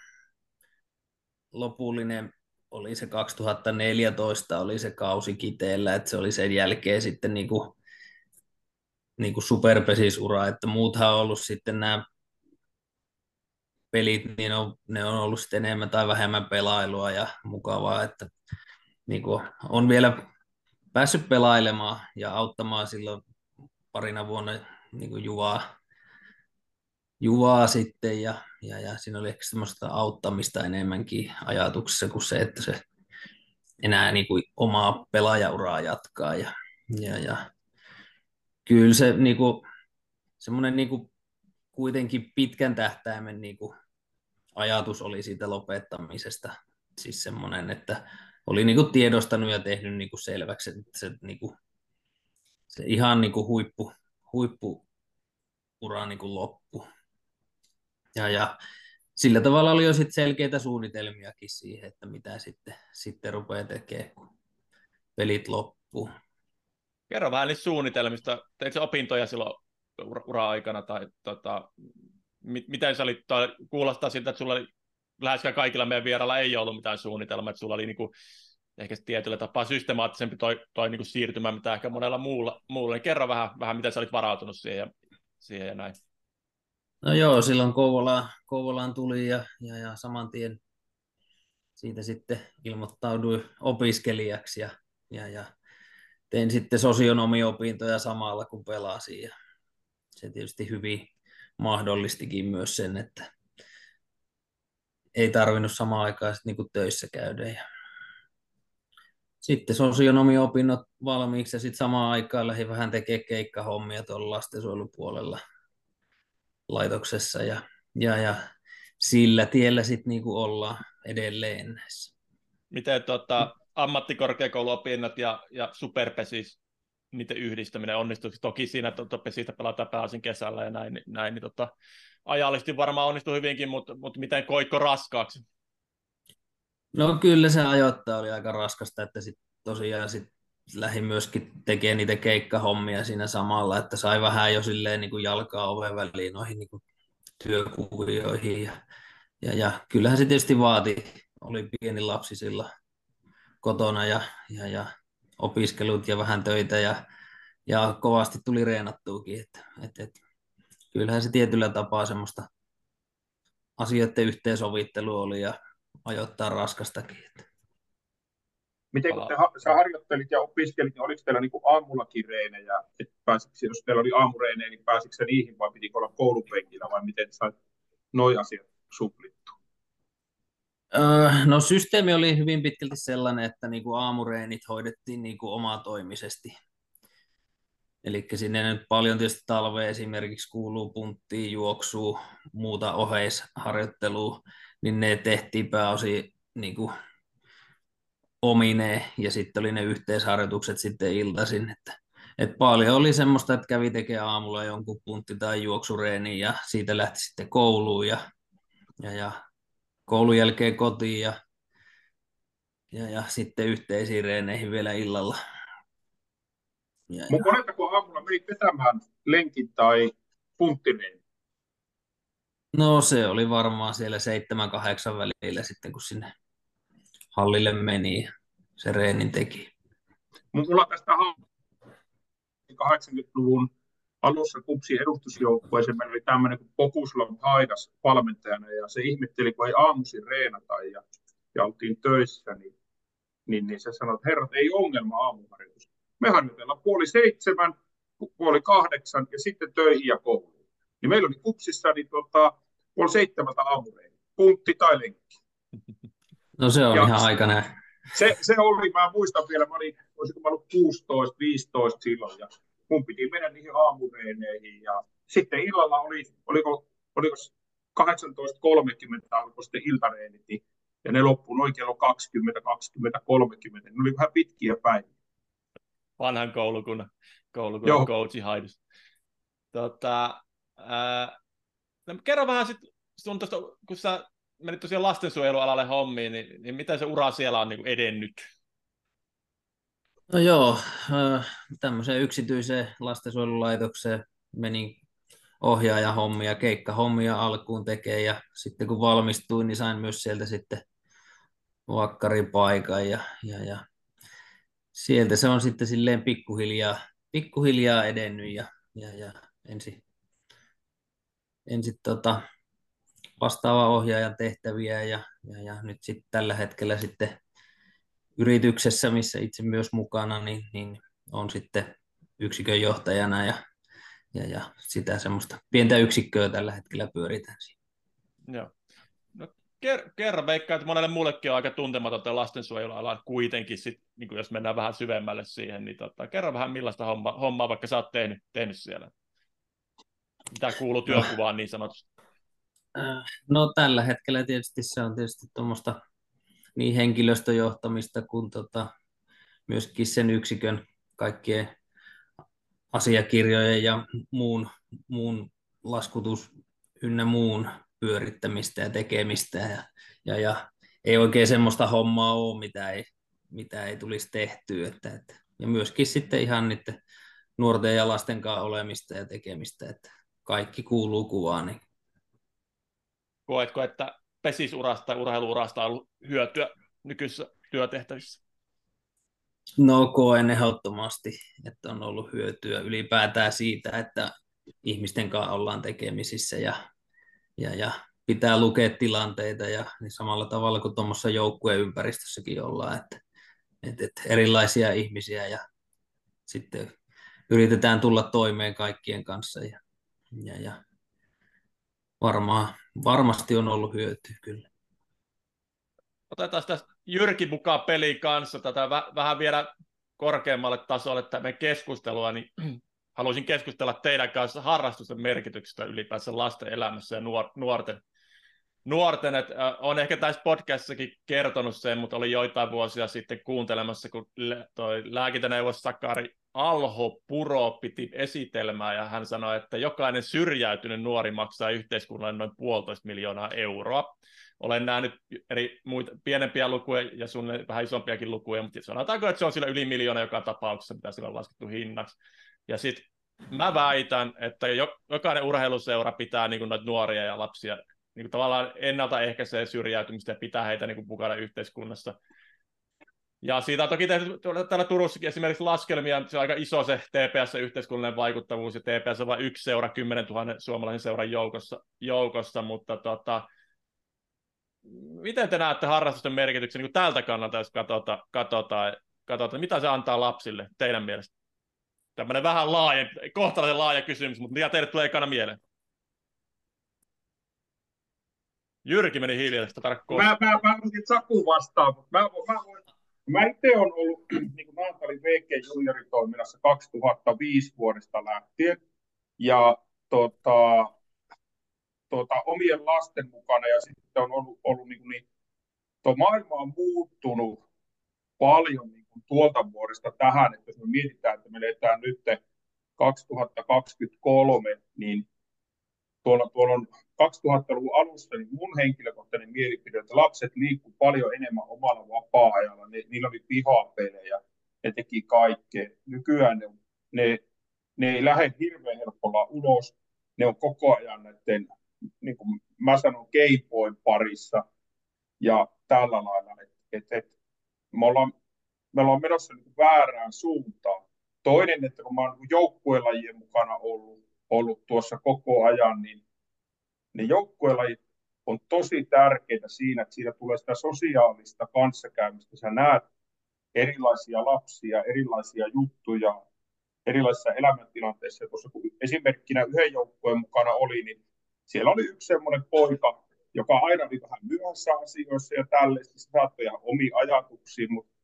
Speaker 3: lopullinen, oli se 2014, oli se kausi kiteellä, että se oli sen jälkeen sitten niin kuin, niin kuin superpesisura, että muuthan on ollut sitten nämä pelit, niin on, ne on ollut sitten enemmän tai vähemmän pelailua ja mukavaa, että niin kuin on vielä päässyt pelailemaan ja auttamaan silloin parina vuonna niin kuin Juvaa, Juvaa sitten ja, ja, ja siinä oli ehkä semmoista auttamista enemmänkin ajatuksessa kuin se, että se enää niin kuin omaa pelaajauraa jatkaa ja, ja, ja kyllä se niin kuin, semmoinen niin kuin, kuitenkin pitkän tähtäimen niin kuin, ajatus oli siitä lopettamisesta. Siis semmoinen, että oli niin kuin, tiedostanut ja tehnyt niin kuin, selväksi, että se, niin kuin, se ihan niin kuin, huippu, huippu ura niin kuin, loppu. Ja, ja sillä tavalla oli jo sit selkeitä suunnitelmiakin siihen, että mitä sitten, sitten rupeaa tekemään, kun pelit loppuu.
Speaker 1: Kerro vähän niistä suunnitelmista. Teit opintoja silloin ura-aikana tai tota, mit, miten sä olit, tai kuulostaa siltä, että sulla oli läheskään kaikilla meidän vierailla ei ollut mitään suunnitelmaa, että sulla oli niin kuin, ehkä tietyllä tapaa systemaattisempi toi, toi niin kuin siirtymä, mitä ehkä monella muulla. muulla. Niin kerro vähän, vähän, miten sä olit varautunut siihen ja, siihen ja näin.
Speaker 3: No joo, silloin Kouvolaan, Kouvolaan tuli ja, ja, ja saman tien siitä sitten ilmoittauduin opiskelijaksi ja, ja, ja tein sitten sosionomiopintoja samalla kun pelasin ja se tietysti hyvin mahdollistikin myös sen, että ei tarvinnut samaan aikaan niin kuin töissä käydä. Ja sitten sosionomiopinnot valmiiksi ja sitten samaan aikaan lähdin vähän tekemään keikkahommia tuolla lastensuojelupuolella laitoksessa ja, ja, ja sillä tiellä sitten niin kuin ollaan edelleen näissä.
Speaker 1: Miten tota, ammattikorkeakouluopinnot ja, ja superpesis, niiden yhdistäminen onnistui. Toki siinä tota, pesistä pelataan pääsin kesällä ja näin, näin niin tota, ajallisesti varmaan onnistui hyvinkin, mutta, mutta miten koikko raskaaksi?
Speaker 3: No kyllä se ajoittaa oli aika raskasta, että sit tosiaan sit lähdin myöskin tekemään niitä keikkahommia siinä samalla, että sai vähän jo silleen niin kuin jalkaa oven väliin noihin niin kuin työkuvioihin. Ja, ja, ja, kyllähän se tietysti vaati, oli pieni lapsi silloin kotona ja, ja, ja opiskelut ja vähän töitä ja, ja kovasti tuli reenattuukin. Että, et, et, kyllähän se tietyllä tapaa semmoista asioiden yhteensovittelu oli ja ajoittaa raskastakin. Että.
Speaker 2: Miten kun te, sä harjoittelit ja opiskelit, niin oliko teillä niin aamullakin reenejä, että pääsikö, jos teillä oli aamureenejä, niin pääsikö se niihin vai pitikö olla koulupenkillä vai miten sait noi asiat suplittu?
Speaker 3: No systeemi oli hyvin pitkälti sellainen, että niinku aamureenit hoidettiin niinku omatoimisesti. Eli sinne nyt paljon tietysti talveen esimerkiksi kuuluu punttiin, juoksua, muuta oheisharjoittelua, niin ne tehtiin pääosin niin kuin omineen ja sitten oli ne yhteisharjoitukset sitten iltaisin, että et paljon oli semmoista, että kävi tekemään aamulla jonkun puntti- tai juoksureeni ja siitä lähti sitten kouluun ja, ja, ja koulun jälkeen kotiin ja, ja, ja sitten yhteisiin reeneihin vielä illalla.
Speaker 2: Ja, Mutta monettako aamulla menit vetämään lenkin tai punttineen?
Speaker 3: No se oli varmaan siellä 7-8 välillä sitten, kun sinne hallille meni ja se reenin teki.
Speaker 2: Mulla tästä 80-luvun alussa kupsi edustusjoukkueeseen meillä oli tämmöinen kuin Pokuslav Haidas valmentajana ja se ihmetteli, kun ei aamuisin reenata ja, ja oltiin töissä, niin, niin, niin se sanoi, että herrat, ei ongelma aamuharjoitus. Me harjoitellaan puoli seitsemän, puoli kahdeksan ja sitten töihin ja kouluun. Niin meillä oli kupsissa niin tota, puoli seitsemältä aamureeni, puntti tai lenkki.
Speaker 3: No se on ja ihan aikainen.
Speaker 2: Se, se oli, mä muistan vielä, mä olin, olisiko mä ollut 16, 15 silloin, ja mun piti mennä niihin aamureeneihin, ja sitten illalla oli, oliko, oliko 18.30 alkoi sitten iltareenit, niin, ja ne loppuun noin kello 20, 20, 30, ne oli vähän pitkiä päiviä.
Speaker 1: Vanhan koulukunnan, koulukunnan coachi Haidus. Tota, ää, no, kerro vähän sitten sun tosta, kun sä menit tosiaan lastensuojelualalle hommiin, niin, niin miten se ura siellä on niin edennyt?
Speaker 3: No joo, tämmöiseen yksityiseen lastensuojelulaitokseen menin ohjaaja hommia, keikka hommia alkuun tekee ja sitten kun valmistuin, niin sain myös sieltä sitten vakkaripaikan ja, ja, ja sieltä se on sitten silleen pikkuhiljaa, pikkuhiljaa edennyt ja, ja, ja ensin, ensin tota, vastaava ohjaajan tehtäviä ja, ja, ja nyt sitten tällä hetkellä sitten yrityksessä, missä itse myös mukana, niin, niin on sitten yksikön johtajana ja, ja, ja sitä semmoista pientä yksikköä tällä hetkellä pyöritään siinä.
Speaker 1: Joo. No, ker- kerro, veikkaan, että monelle muullekin on aika tuntematonta lastensuojeluala kuitenkin, sit, niin jos mennään vähän syvemmälle siihen, niin tota, kerro vähän millaista homma, hommaa vaikka sä oot tehnyt, tehnyt siellä. Mitä kuuluu työnkuvaan niin sanotusti?
Speaker 3: No tällä hetkellä tietysti se on tietysti tuommoista niin henkilöstöjohtamista kuin tota, myöskin sen yksikön kaikkien asiakirjojen ja muun, muun laskutus ynnä muun pyörittämistä ja tekemistä. Ja, ja, ja ei oikein semmoista hommaa ole, mitä ei, mitä ei tulisi tehtyä. Että, että, ja myöskin sitten ihan niiden nuorten ja lasten kanssa olemista ja tekemistä, että kaikki kuuluu kuvaan, niin
Speaker 1: koetko, että pesisurasta tai urheiluurasta ollut hyötyä nykyisissä työtehtävissä?
Speaker 3: No koen ehdottomasti, että on ollut hyötyä ylipäätään siitä, että ihmisten kanssa ollaan tekemisissä ja, ja, ja pitää lukea tilanteita ja niin samalla tavalla kuin tuommoisessa joukkueympäristössäkin ollaan, että, että, että erilaisia ihmisiä ja sitten yritetään tulla toimeen kaikkien kanssa ja, ja, ja varmaan, varmasti on ollut hyötyä kyllä.
Speaker 1: Otetaan tästä Jyrki mukaan peliin kanssa tätä vähän vielä korkeammalle tasolle tämä keskustelua, niin haluaisin keskustella teidän kanssa harrastusten merkityksestä ylipäänsä lasten elämässä ja nuorten. Nuorten että on ehkä tässä podcastissakin kertonut sen, mutta oli joitain vuosia sitten kuuntelemassa, kun toi lääkintäneuvos Sakari Alho Puro piti esitelmää ja hän sanoi, että jokainen syrjäytynyt nuori maksaa yhteiskunnalle noin puolitoista miljoonaa euroa. Olen nähnyt eri muita, pienempiä lukuja ja sun vähän isompiakin lukuja, mutta sanotaanko, että se on sillä yli miljoona joka tapauksessa, mitä sillä on laskettu hinnaksi. Ja sitten mä väitän, että jokainen urheiluseura pitää niin noita nuoria ja lapsia niin tavallaan ennaltaehkäisee syrjäytymistä ja pitää heitä niin mukana yhteiskunnassa. Ja siitä on toki tehty täällä Turussakin esimerkiksi laskelmia, se on aika iso se TPS-yhteiskunnallinen vaikuttavuus, ja TPS on vain yksi seura 10 000 suomalaisen seuran joukossa, joukossa mutta tota, miten te näette harrastusten merkityksen niin tältä kannalta, jos katsotaan, katsotaan, katsotaan, mitä se antaa lapsille teidän mielestä? Tämmöinen vähän laaja, kohtalaisen laaja kysymys, mutta mitä teille tulee ekana mieleen? Jyrki meni hiljaisesti tarkkoon.
Speaker 2: Mä, mä, mä, mä Saku vastaan, mutta mä, mä, voin, mä itse olen ollut niin kuin Naantalin VG junioritoiminnassa 2005 vuodesta lähtien. Ja tota, tota, omien lasten mukana ja sitten on ollut, ollut niin, kuin niin tuo maailma on muuttunut paljon niin kuin tuolta vuodesta tähän, että jos me mietitään, että me eletään nyt 2023, niin tuolla, on 2000-luvun alusta niin mun henkilökohtainen mielipide, että lapset liikkuu paljon enemmän omalla vapaa-ajalla, ne, niillä oli pihapelejä, ne teki kaikkea. Nykyään ne, ne, ne ei lähde hirveän helpolla ulos, ne on koko ajan näiden, niin kuin mä sanon, Gameboyn parissa ja tällä lailla, että et, et, me, ollaan, me ollaan menossa niin väärään suuntaan. Toinen, että kun mä oon joukkuelajien mukana ollut, ollut tuossa koko ajan, niin ne joukkuelajit on tosi tärkeitä siinä, että siinä tulee sitä sosiaalista kanssakäymistä. Sä näet erilaisia lapsia, erilaisia juttuja, erilaisissa elämäntilanteissa. Tuossa kun esimerkkinä yhden joukkueen mukana oli, niin siellä oli yksi semmoinen poika, joka aina oli vähän myöhässä asioissa ja tällaista, se saattoi ihan omi ajatuksia, mutta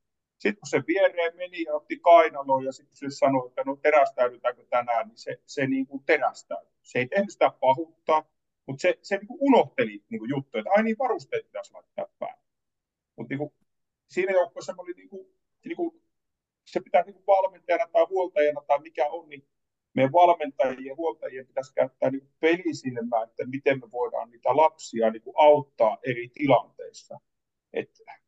Speaker 2: sitten kun se viereen meni ja otti kainaloon ja sitten se sanoi, että no terästäydytäänkö tänään, niin se, se niin kuin terästäytyi. Se ei tehnyt sitä pahuutta, mutta se, se niin kuin unohteli niin kuin juttuja, että ai niin varusteet pitäisi laittaa päälle. Mutta niin siinä joukkueessa oli niin kuin, niin kuin, se pitää niin kuin valmentajana tai huoltajana tai mikä on, niin meidän valmentajien ja huoltajien pitäisi käyttää niin pelisilmää, että miten me voidaan niitä lapsia niin kuin auttaa eri tilanteissa.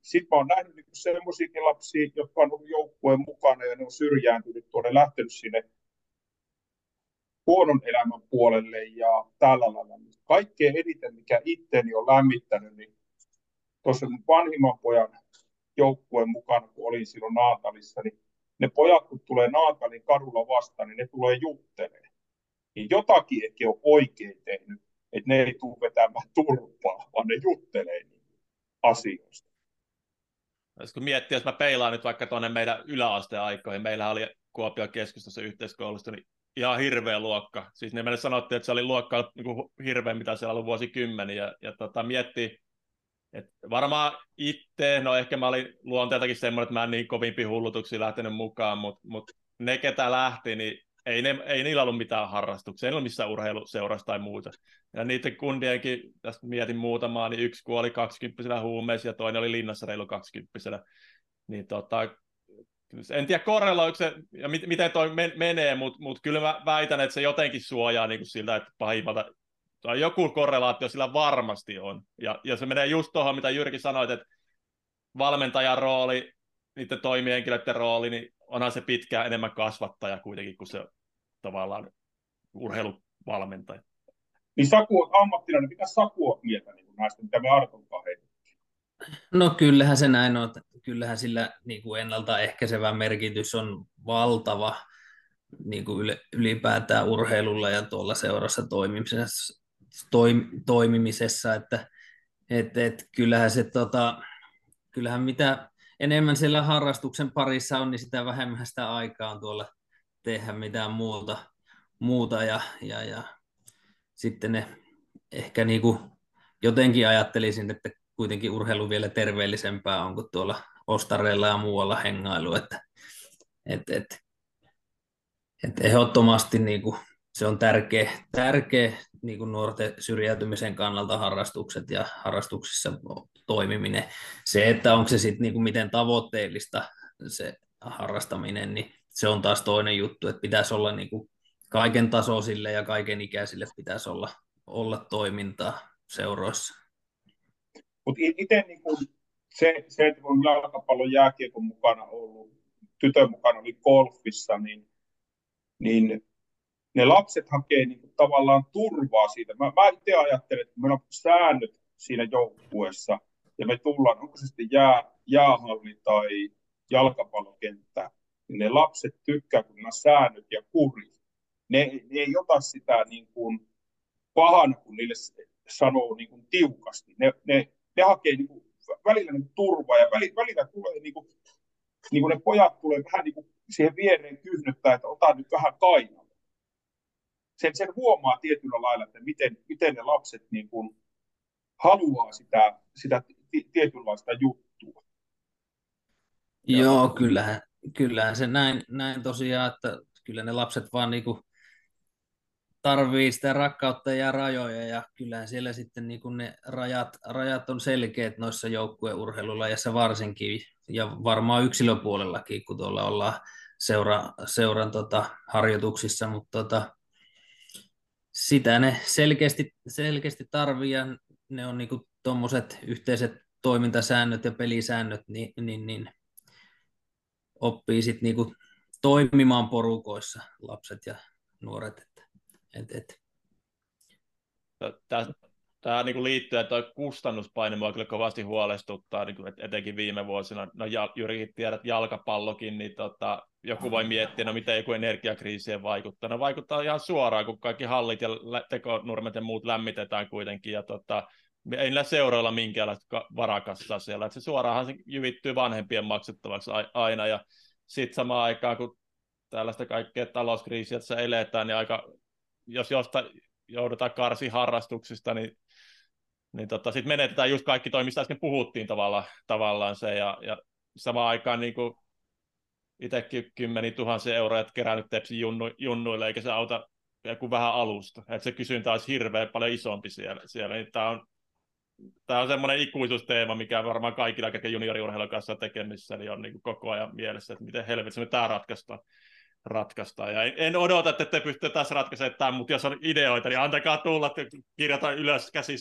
Speaker 2: Sitten mä oon nähnyt niin sellaisiakin lapsia, jotka on ollut joukkueen mukana ja ne on syrjääntynyt tuonne, lähtenyt sinne huonon elämän puolelle ja tällä lailla. Kaikkein eniten, mikä itteeni on lämmittänyt, niin tuossa vanhimman pojan joukkueen mukana, kun olin silloin Naatalissa, niin ne pojat, kun tulee Naatalin kadulla vastaan, niin ne tulee juttelemaan. Niin jotakin ehkä on oikein tehnyt, että ne ei tule vetämään turpaa, vaan ne juttelee asioista.
Speaker 1: Kun miettii, jos mä peilaan nyt vaikka tuonne meidän yläasteaikoihin, meillä oli Kuopion keskustassa yhteiskoulusta, niin ihan hirveä luokka. Siis ne meille sanottiin, että se oli luokka niin kuin hirveä, mitä siellä ollut vuosikymmeniä. Ja, ja tota, mietti, että varmaan itse, no ehkä mä olin luonteeltakin semmoinen, että mä en niin kovimpi hullutuksia lähtenyt mukaan, mutta mut ne, ketä lähti, niin ei, ne, ei niillä ollut mitään harrastuksia, ei ollut missään urheiluseurassa tai muuta. Ja niiden kundienkin, tästä mietin muutamaa, niin yksi kuoli 20 huumeissa ja toinen oli linnassa reilu 20 Niin tota, en tiedä korreloiko se ja mit, miten toi men, menee, mutta mut kyllä mä väitän, että se jotenkin suojaa niin kuin siltä, että pahimmalta tai joku korrelaatio sillä varmasti on. Ja, ja se menee just tuohon, mitä Jyrki sanoit, että valmentajan rooli, niiden toimihenkilöiden rooli, niin onhan se pitkään enemmän kasvattaja kuitenkin kuin se tavallaan urheiluvalmentaja.
Speaker 2: Niin Saku on ammattilainen, mitä Saku on mieltä niin näistä, mitä me Arton
Speaker 3: No kyllähän se näin on, että kyllähän sillä niin kuin ennaltaehkäisevä merkitys on valtava niin kuin ylipäätään urheilulla ja tuolla seurassa toimimisessa, toim, toimimisessa että et, et, kyllähän se tota, kyllähän mitä enemmän siellä harrastuksen parissa on, niin sitä vähemmän sitä aikaa on tuolla tehdä mitään muuta, muuta ja, ja, ja sitten ne ehkä niin kuin jotenkin ajattelisin, että kuitenkin urheilu vielä terveellisempää on kuin tuolla ostareilla ja muualla hengailu, että et, et, et ehdottomasti niin kuin se on tärkeä, tärkeä niin kuin nuorten syrjäytymisen kannalta harrastukset ja harrastuksissa toimiminen. Se, että onko se sitten niin kuin miten tavoitteellista se harrastaminen, niin se on taas toinen juttu, että pitäisi olla niin kuin kaiken tasoisille ja kaiken ikäisille pitäisi olla, olla toimintaa seuroissa.
Speaker 2: Mutta itse niin kun se, se, että kun jalkapallon jääkiekon mukana ollut, tytön mukana oli golfissa, niin, niin ne lapset hakee niin kuin tavallaan turvaa siitä. Mä, mä itse ajattelen, että meillä on säännöt siinä joukkueessa, ja me tullaan, onko se sitten jää, jäähalli tai jalkapallokenttä, niin ne lapset tykkää, kun nämä säännöt ja kuri. Ne, ne ei ota sitä niin kuin pahana, kun niille sanoo niin kuin tiukasti. Ne, ne ne hakee niin kuin, välillä niin turvaa ja välillä, välillä tulee niin kuin, niin kuin ne pojat tulee vähän niin kuin siihen viereen kyhnyttää, että ota nyt vähän kainalla. Sen, sen huomaa tietyllä lailla, että miten, miten ne lapset niin kuin haluaa sitä, sitä tietynlaista juttua.
Speaker 3: Joo, kyllähän, kyllähän se näin, näin tosiaan, että kyllä ne lapset vaan niinku tarvii sitä rakkautta ja rajoja ja kyllähän siellä sitten niinku ne rajat, rajat on selkeät noissa joukkueurheilulajissa varsinkin ja varmaan yksilöpuolellakin, kun tuolla ollaan seura, seuran tota, harjoituksissa, mutta tota, sitä ne selkeästi, selkeästi tarvii ja ne on niinku tuommoiset yhteiset toimintasäännöt ja pelisäännöt, niin, niin, niin oppii sitten niinku toimimaan porukoissa lapset ja nuoret. Että, et, et.
Speaker 1: Tämä, niin kuin liittyy, että tuo kustannuspaine mua kyllä kovasti huolestuttaa, niin kuin etenkin viime vuosina. No Jyrki tiedät, jalkapallokin, niin tota, joku voi miettiä, no miten joku energiakriisi vaikuttaa. No vaikuttaa ihan suoraan, kun kaikki hallit ja tekonurmet ja muut lämmitetään kuitenkin, ja tota, ei niillä seuroilla minkäänlaista varakassa siellä, että se suoraanhan se jyvittyy vanhempien maksettavaksi aina, ja sitten samaan aikaan, kun tällaista kaikkea talouskriisiä tässä eletään, niin aika, jos jostain joudutaan karsi harrastuksista, niin, niin tota, sitten menetetään just kaikki toi, mistä äsken puhuttiin tavalla, tavallaan se, ja, ja samaan aikaan niin kuin itsekin kymmeni tuhansia euroja kerännyt tepsi junnu, junnuille, eikä se auta joku vähän alusta. Että se kysyntä olisi hirveän paljon isompi siellä. siellä. Niin tämä on tämä on semmoinen ikuisuusteema, mikä varmaan kaikilla, ketkä junioriurheilun kanssa tekemissä, niin on niin kuin koko ajan mielessä, että miten helvetissä me tämä ratkaistaan. ratkaistaan. Ja en, en odota, että te pystytte tässä ratkaisemaan tämän, mutta jos on ideoita, niin antakaa tulla, että kirjataan ylös käsi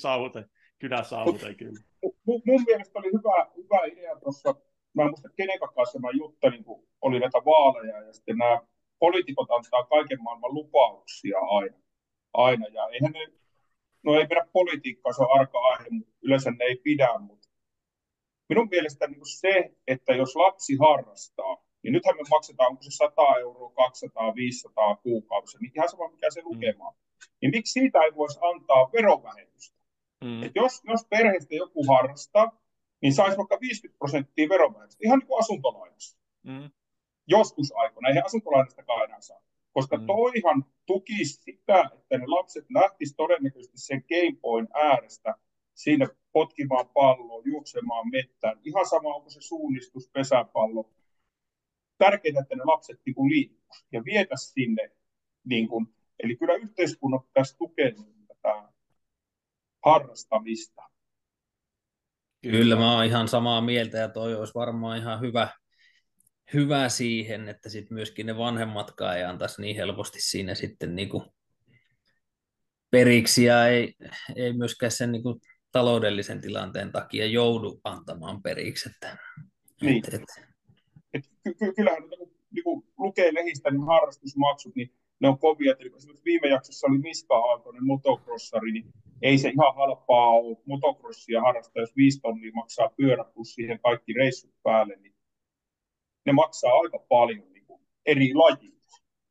Speaker 1: kynä saavute kyllä.
Speaker 2: Mun, mun mielestä oli hyvä, hyvä idea tuossa, mä en muista kenen kanssa mä juttelin, kun oli näitä vaaleja, ja sitten nämä poliitikot antaa kaiken maailman lupauksia aina. aina ja eihän ne no ei pidä politiikkaa, se on arka aihe, mutta yleensä ne ei pidä, mutta minun mielestä niin se, että jos lapsi harrastaa, niin nythän me maksetaan, onko se 100 euroa, 200, 500 kuukausi, niin ihan sama mikä se lukema mm. Niin miksi siitä ei voisi antaa verovähennystä? Mm. Et jos, jos perheestä joku harrastaa, niin saisi vaikka 50 prosenttia verovähennystä, ihan niin kuin asuntolainassa. Mm. Joskus aikoina, eihän asuntolainastakaan enää saa koska mm. toihan tukisi sitä, että ne lapset lähtisivät todennäköisesti sen Game äärestä sinne potkimaan palloa, juoksemaan mettään. Ihan sama, onko se suunnistus, pesäpallo. Tärkeintä, että ne lapset niin liikkuisivat ja vietäisi sinne. Niin kuin, eli kyllä yhteiskunnat pitäisi tukea tätä harrastamista.
Speaker 3: Kyllä, mä oon ihan samaa mieltä ja toi olisi varmaan ihan hyvä, hyvä siihen, että sit myöskin ne vanhemmatkaan ei antaisi niin helposti siinä sitten niinku periksi ja ei, ei myöskään sen niinku taloudellisen tilanteen takia joudu antamaan periksi. Että,
Speaker 2: niin. et, et. Et, ky- ky- kyllähän niinku, niinku lukee lehistä niin harrastusmaksut, niin ne on kovia. Eli esimerkiksi viime jaksossa oli Miska Aaltonen motocrossari, niin ei se ihan halpaa ole motocrossia harrastaa, jos viisi tonnia maksaa pyörä plus siihen kaikki reissut päälle, niin ne maksaa aika paljon niin kuin eri lajiin.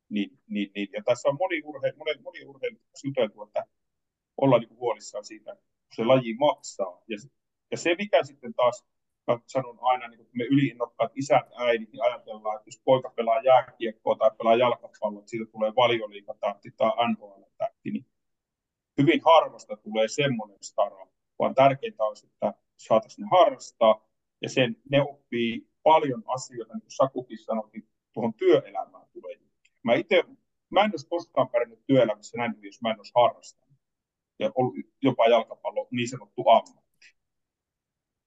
Speaker 2: Niin, niin, niin, ja tässä on moni, urhe, moni, moni urheilu juteltu, että ollaan niin huolissaan siitä, kun se laji maksaa. Ja, ja se, mikä sitten taas, mä sanon aina, niin kun me yliinnokkaat isät, äidit, niin ajatellaan, että jos poika pelaa jääkiekkoa tai pelaa jalkapalloa, että siitä tulee valioliikatahti tai NHL-tähti, niin hyvin harvasta tulee semmoinen stara, vaan tärkeintä olisi, että saataisiin ne harrastaa, ja sen, ne oppii paljon asioita, niin kuin Sakukin sanoi, tuohon työelämään tulee. Mä itse, mä en olisi koskaan pärjännyt työelämässä näin jos mä en olisi harrastanut. Ja ollut jopa jalkapallo niin sanottu ammatti.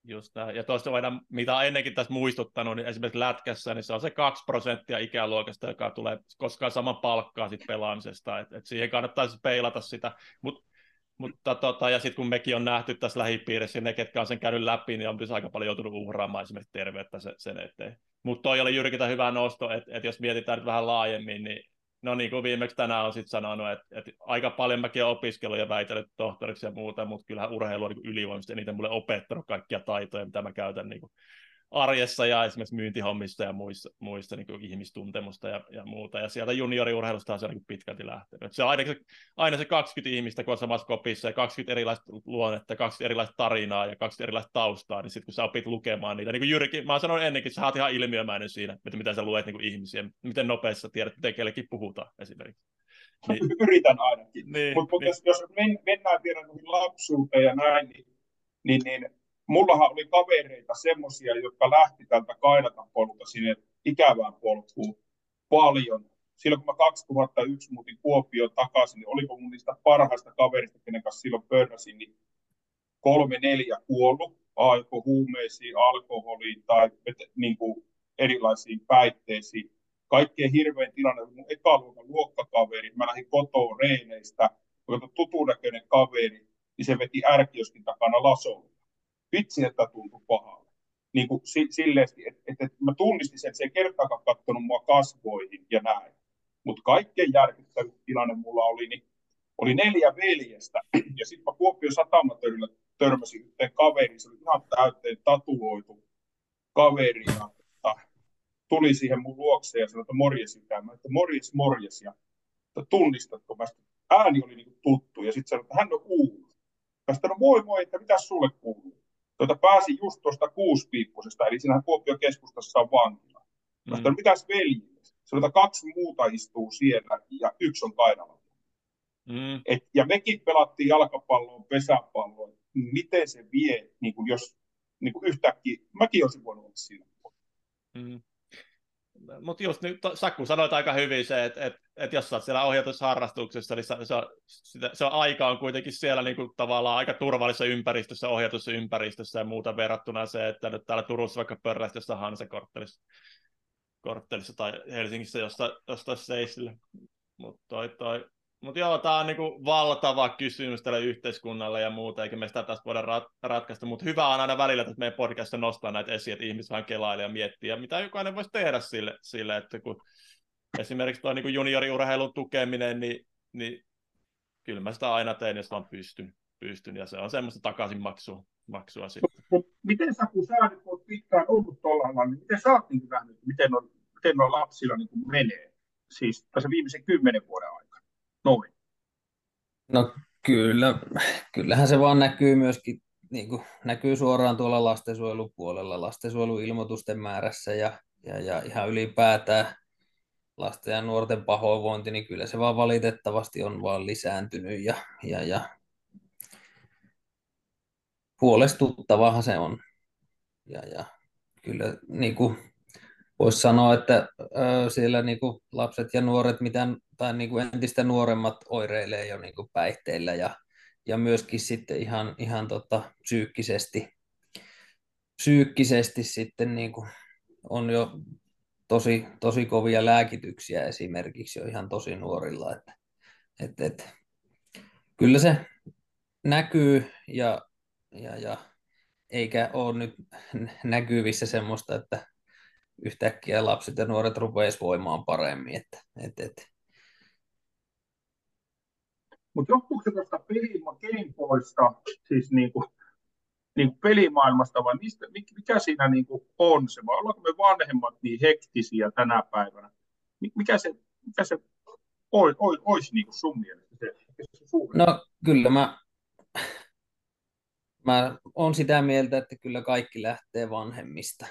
Speaker 1: Just näin. Ja tuosta voidaan, mitä on ennenkin tässä muistuttanut, niin esimerkiksi lätkässä, niin se on se 2 prosenttia ikäluokasta, joka tulee koskaan saman palkkaa sit pelaamisesta. Et, et siihen kannattaisi peilata sitä. Mutta mutta tota, ja sitten kun mekin on nähty tässä lähipiirissä, ne, ketkä on sen käynyt läpi, niin on myös aika paljon joutunut uhraamaan esimerkiksi terveyttä sen eteen. Mutta toi oli Jyrkitä hyvä nosto, että et jos mietitään nyt vähän laajemmin, niin no niin kuin viimeksi tänään on sitten sanonut, että, että aika paljon mäkin olen opiskellut ja väitellyt tohtoriksi ja muuta, mutta kyllähän urheilu on niin ylivoimaisesti eniten mulle opettanut kaikkia taitoja, mitä mä käytän niin kuin arjessa ja esimerkiksi myyntihommista ja muissa, muissa niin ihmistuntemusta ja, ja muuta. Ja sieltä junioriurheilusta on se niin pitkälti lähtenyt. Se on aina se, aina se 20 ihmistä, kun on samassa kopissa ja 20 erilaista luonnetta, 20 erilaista tarinaa ja 20 erilaista taustaa, niin sitten kun sä opit lukemaan niitä, niin kuin Jyrki, mä sanoin ennenkin, että sä oot ihan ilmiömäinen siinä, että miten sä luet niin ihmisiä, miten nopeasti tiedät, miten kellekin puhutaan esimerkiksi.
Speaker 2: Niin. Yritän ainakin. Niin, Mutta niin. jos, jos mennään vielä lapsuuteen ja näin, niin, niin, niin mullahan oli kavereita semmoisia, jotka lähti tältä kaidata polulta sinne ikävään polkuun paljon. Silloin kun mä 2001 muutin Kuopioon takaisin, niin oliko mun niistä parhaista kaverista, kenen kanssa silloin pörräsin, niin kolme neljä kuollut, aiko huumeisiin, alkoholiin tai niin kuin erilaisiin päitteisiin. Kaikkein hirvein tilanne oli mun ekaluokan luokkakaveri. Mä lähdin kotoa reeneistä, kun tutun näköinen kaveri, niin se veti ärkioskin takana lasolla vitsi, että tuntui pahalle. Niin kuin silleen, että, että, että mä tunnistin sen, että se ei kertaakaan katsonut mua kasvoihin ja näin. Mutta kaikkein järkyttävin tilanne mulla oli, niin oli neljä veljestä, ja sitten mä Kuopion satamatörillä törmäsin yhteen kaveriin, se oli ihan täyteen tatuoitu kaveri, ja että tuli siihen mun luokseen ja sanoi, että morjes ikään. Mä että morjes, morjes, ja että tunnistatko mä ääni oli niin tuttu, ja sitten sanoi, että hän on kuullut. Mä sanoin, no moi moi, että mitä sulle kuuluu? Tuota, pääsin just tuosta kuuspiippuisesta, eli siinähän Kuopion keskustassa on vankila. Mm. Sanoin, mitäs veljet? Sanotaan, kaksi muuta istuu siellä ja yksi on kainalla. Mm. Et, ja mekin pelattiin jalkapalloa, pesäpalloa. Miten se vie, niin kun jos niin kun yhtäkkiä, mäkin olisin voinut olla siinä. Mm
Speaker 1: mutta just nyt Sakku sanoit aika hyvin se, että et, et jos sä oot siellä ohjatusharrastuksessa, niin se, on, sitä, se on aika on kuitenkin siellä niin kuin tavallaan aika turvallisessa ympäristössä, ohjatussa ympäristössä ja muuta verrattuna se, että nyt täällä Turussa vaikka pörrästä jossain Hanse-korttelissa korttelissa tai Helsingissä jossain, jossain Seisillä. Mutta toi, mutta joo, tämä on niinku valtava kysymys tälle yhteiskunnalle ja muuta, eikä me sitä tästä voida rat- ratkaista, mutta hyvä on aina välillä, että meidän podcastissa nostaa näitä esiin, että ihmiset vähän kelailee ja miettii, ja mitä jokainen voisi tehdä sille, sille että kun esimerkiksi tuo niin junioriurheilun tukeminen, niin, niin kyllä mä sitä aina teen, jos vaan pystyn, pystyn ja se on semmoista takaisinmaksua maksua sitten.
Speaker 2: Miten sä, kun sä nyt olet pitkään ollut tuolla niin miten sä oot niin nähnyt, miten on, miten on lapsilla niin menee, siis tässä viimeisen kymmenen vuoden aikana? noin?
Speaker 3: No kyllä, kyllähän se vaan näkyy myöskin, niin kuin, näkyy suoraan tuolla lastensuojelupuolella, lastensuojeluilmoitusten määrässä ja, ja, ja ihan ylipäätään lasten ja nuorten pahoinvointi, niin kyllä se vaan valitettavasti on vaan lisääntynyt ja, ja, ja huolestuttavahan se on. Ja, ja kyllä niin kuin voisi sanoa, että ö, siellä niin kuin lapset ja nuoret, mitä, tai niin kuin entistä nuoremmat oireilee jo niin kuin päihteillä ja, ja myöskin sitten ihan, ihan tota, psyykkisesti, psyykkisesti sitten niin kuin on jo tosi, tosi kovia lääkityksiä esimerkiksi jo ihan tosi nuorilla. Että, et, et, kyllä se näkyy ja, ja, ja eikä ole nyt näkyvissä semmoista, että yhtäkkiä lapset ja nuoret rupeaisi voimaan paremmin. Että, et, et.
Speaker 2: Mutta johtuuko se tuosta Gameboysta, siis niin kuin, niin pelimaailmasta, vai mistä, mikä siinä niin kuin on se, vai ollaanko me vanhemmat niin hektisiä tänä päivänä? Mikä se, mikä se olisi, olisi, olisi niin kuin sun mielestä se, se
Speaker 3: No kyllä mä, mä olen sitä mieltä, että kyllä kaikki lähtee vanhemmista.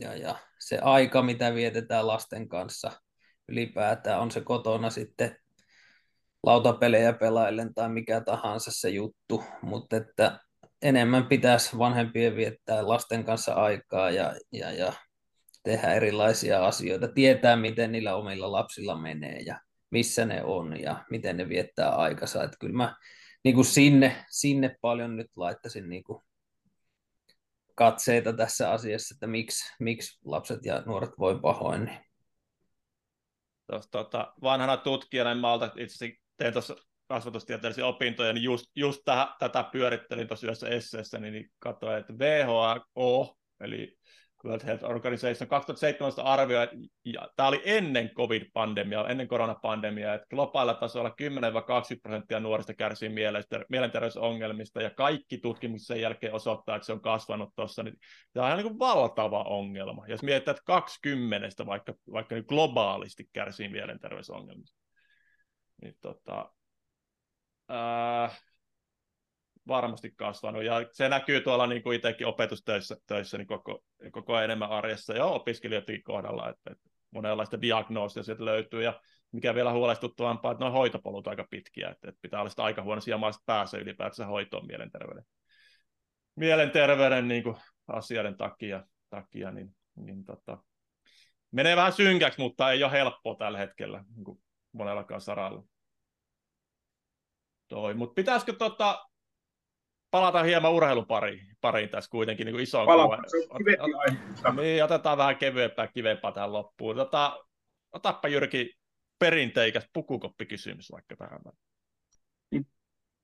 Speaker 3: Ja, ja se aika, mitä vietetään lasten kanssa ylipäätään, on se kotona sitten lautapelejä pelaillen tai mikä tahansa se juttu, mutta että enemmän pitäisi vanhempien viettää lasten kanssa aikaa ja, ja, ja tehdä erilaisia asioita, tietää miten niillä omilla lapsilla menee ja missä ne on ja miten ne viettää aikansa. Että kyllä mä niin kuin sinne, sinne paljon nyt laittaisin niin kuin katseita tässä asiassa, että miksi, miksi lapset ja nuoret voi pahoin. Niin.
Speaker 1: Tuossa, tota, vanhana tutkijana en malta, itse tein tuossa kasvatustieteellisiä opintoja, niin just, just täh, tätä pyörittelin tuossa esseessä, niin, niin katsoin, että WHO, eli World Health Organization 2017 arvioi, ja tämä oli ennen covid-pandemiaa, ennen koronapandemiaa, että globaalilla tasolla 10-20 prosenttia nuorista kärsii mielenterveysongelmista, ja kaikki tutkimukset sen jälkeen osoittaa, että se on kasvanut tuossa, niin tämä on ihan niin valtava ongelma. Jos mietitään, että 20 vaikka, vaikka nyt globaalisti kärsii mielenterveysongelmista, niin tota, ää, varmasti kasvanut, ja se näkyy tuolla niin kuin itsekin opetustöissä töissä, niin koko, koko ajan enemmän arjessa ja opiskelijoidenkin kohdalla, että, että monenlaista diagnoosia sieltä löytyy, ja mikä vielä huolestuttavampaa, että nuo hoitopolut aika pitkiä, että, että pitää olla sitä aika huono sijaan pääse ylipäätään hoitoon mielenterveyden, mielenterveyden niin kuin asioiden takia, takia niin, niin tota, menee vähän synkäksi, mutta ei ole helppoa tällä hetkellä niin kuin monellakaan saralla. Toi, mutta pitäisikö tota, palata hieman urheilun pariin, tässä kuitenkin niin iso
Speaker 2: Palata, se on
Speaker 1: Niin, otetaan vähän kevyempää, kivempaa tähän loppuun. Tota, otappa Jyrki perinteikäs pukukoppikysymys vaikka tähän.
Speaker 2: Niin,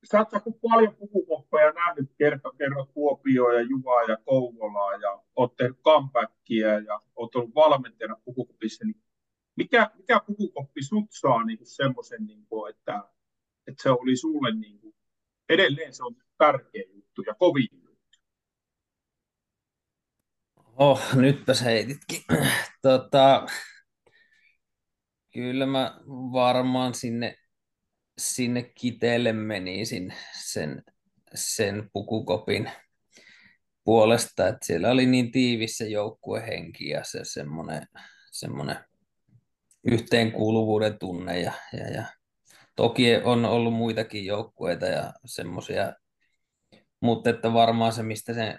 Speaker 2: sä oot paljon pukukoppeja nähnyt, kerta kerran Kuopioa ja Juvaa ja Kouvolaa ja oot tehnyt comebackia ja oot ollut valmentajana pukukopissa, niin mikä, mikä pukukoppi sut saa niin semmoisen, niin että, että se oli sulle niin kuin, edelleen se on tärkeä juttu ja kovin juttu?
Speaker 3: Oh, nytpä heititkin. Tota, kyllä mä varmaan sinne, sinne kiteelle menisin sen, sen pukukopin puolesta, että siellä oli niin tiivis se joukkuehenki ja se semmoinen, semmoinen yhteenkuuluvuuden tunne ja, ja, ja toki on ollut muitakin joukkueita ja semmoisia mutta että varmaan se, mistä se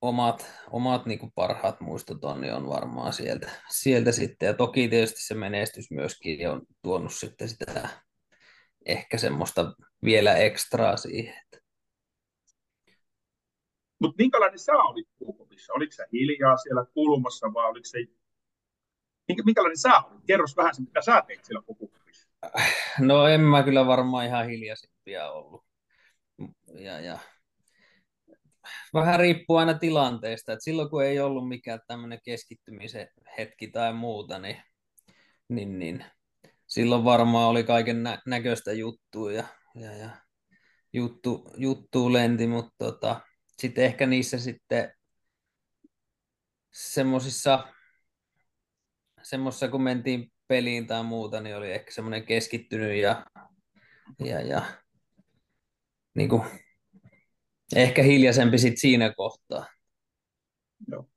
Speaker 3: omat, omat niin kuin parhaat muistot on, niin on varmaan sieltä, sieltä sitten. Ja toki tietysti se menestys myöskin on tuonut sitten sitä ehkä semmoista vielä ekstraa siihen.
Speaker 2: Mutta minkälainen sä olit puhumissa? Oliko sä hiljaa siellä kulmassa vai oliko se... Minkälainen sä olit? Kerros vähän se, mitä sä teit siellä puhumissa.
Speaker 3: No en mä kyllä varmaan ihan hiljaisimpia ollut. Ja, ja vähän riippuu aina tilanteesta, että silloin kun ei ollut mikään tämmöinen keskittymisen hetki tai muuta, niin, niin, niin silloin varmaan oli kaiken nä- näköistä juttua ja, ja, ja juttu, juttu lenti, mutta tota, sitten ehkä niissä sitten semmoisissa, semmoisissa kun mentiin peliin tai muuta, niin oli ehkä semmoinen keskittynyt ja, ja, ja niin kuin, ehkä hiljaisempi sit siinä kohtaa.
Speaker 2: Joo.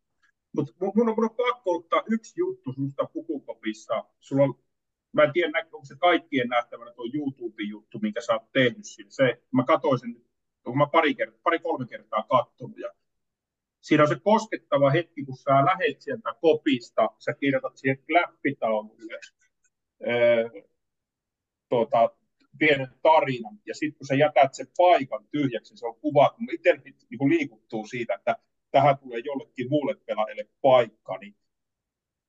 Speaker 2: Mutta mun, on, pakko ottaa yksi juttu sinusta pukukopissa. Sulla on, mä en tiedä, onko se kaikkien nähtävänä tuo YouTube-juttu, minkä sä oot tehnyt siinä. Se, mä katsoin sen, kun mä pari, kertaa, pari kolme kertaa katsonut. Ja siinä on se koskettava hetki, kun sä lähet sieltä kopista, sä kirjoitat siihen kläppitaululle tuota, pienen tarinan, ja sitten kun sä jätät sen paikan tyhjäksi, se on kuva, kun itse niin liikuttuu siitä, että tähän tulee jollekin muulle pelaajalle paikka, niin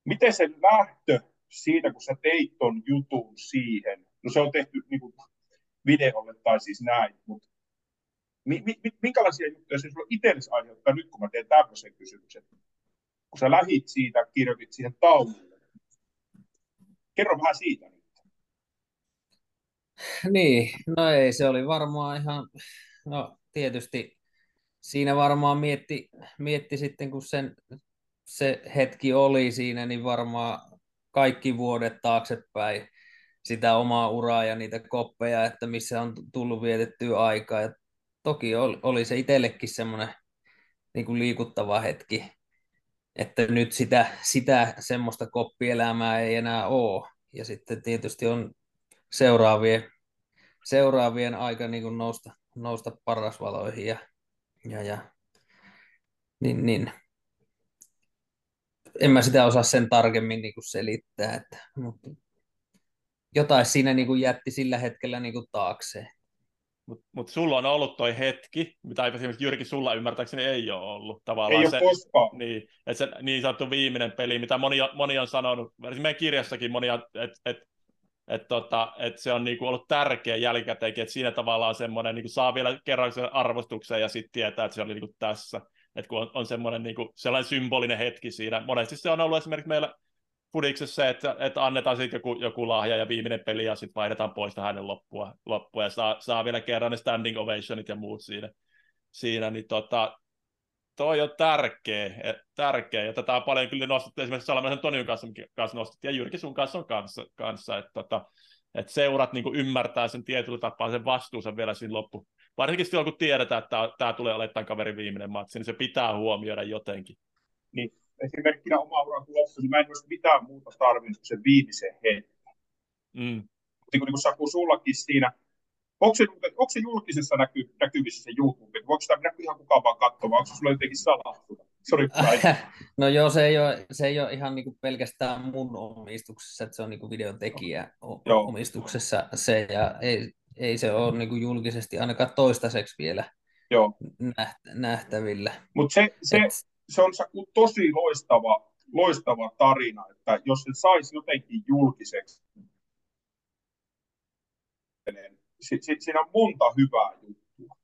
Speaker 2: miten se lähtö siitä, kun sä teit ton jutun siihen, no se on tehty niin kuin videolle tai siis näin, mutta minkälaisia juttuja se sulla itsellesi aiheuttaa nyt, kun mä teen tämmöisen kysymyksen, kun sä lähit siitä, kirjoitit siihen taululle. Kerro vähän siitä. Nyt.
Speaker 3: Niin, no ei, se oli varmaan ihan, no tietysti siinä varmaan mietti, mietti sitten, kun sen, se hetki oli siinä, niin varmaan kaikki vuodet taaksepäin sitä omaa uraa ja niitä koppeja, että missä on tullut vietettyä aikaa. Ja toki oli, oli se itsellekin semmoinen niin kuin liikuttava hetki, että nyt sitä, sitä semmoista koppielämää ei enää ole. Ja sitten tietysti on seuraavien, seuraavien aika niin kuin nousta, nousta parasvaloihin ja, ja, ja niin, niin. En mä sitä osaa sen tarkemmin niin kuin selittää, että, mutta jotain siinä niin kuin jätti sillä hetkellä niin kuin taakseen.
Speaker 1: Mutta mut sulla on ollut toi hetki, mitä esimerkiksi Jyrki sulla ymmärtääkseni ei ole ollut. Tavallaan
Speaker 2: ei
Speaker 1: se,
Speaker 2: ole koskaan.
Speaker 1: Niin, että se niin sanottu viimeinen peli, mitä moni, moni on sanonut, esimerkiksi meidän kirjassakin moni, että et, että tota, et se on niinku ollut tärkeä jälkikäteenkin, että siinä tavallaan semmoinen niinku saa vielä kerran sen arvostuksen ja sitten tietää, että se oli niinku tässä. että kun on, on semmoinen niin kuin, sellainen symbolinen hetki siinä. Monesti se on ollut esimerkiksi meillä fudiksessa se, että, että annetaan sitten joku, joku lahja ja viimeinen peli ja sitten vaihdetaan pois hänen loppua, loppua. Ja saa, saa vielä kerran ne standing ovationit ja muut siinä, siinä. Niin tota, toi on tärkeä, e, tärkeä, ja tätä on paljon kyllä nostettu, esimerkiksi Salamaisen Tonion kanssa, kanssa nostettiin, ja Jyrki sun kanssa on kanssa, kanssa. Että, tota, että seurat niin ymmärtää sen tietyllä tapaa sen vastuunsa vielä siinä loppu. Varsinkin silloin, kun tiedetään, että tämä tulee olemaan tämän kaverin viimeinen matsi, niin se pitää huomioida jotenkin.
Speaker 2: Niin, esimerkkinä oma uran loppu, niin mä en olisi mitään muuta tarvinnut sen viimeisen hetken. Mm. Niin kuin, niin kuin Saku sullakin siinä, Onko se, onko se julkisessa näky, näkyvissä se YouTube? Voiko sitä näkyä ihan kukaan vaan katsomaan? Onko se sulla jotenkin salattuna? Sorry,
Speaker 3: no joo, se ei ole, se ei ole ihan niin pelkästään mun omistuksessa, että se on niin videon tekijä omistuksessa se, ja ei, ei se ole niin julkisesti ainakaan toistaiseksi vielä joo. nähtävillä.
Speaker 2: Mutta se, se, Et... se on tosi loistava, loistava tarina, että jos se saisi jotenkin julkiseksi, si, si, siinä on monta hyvää juttua.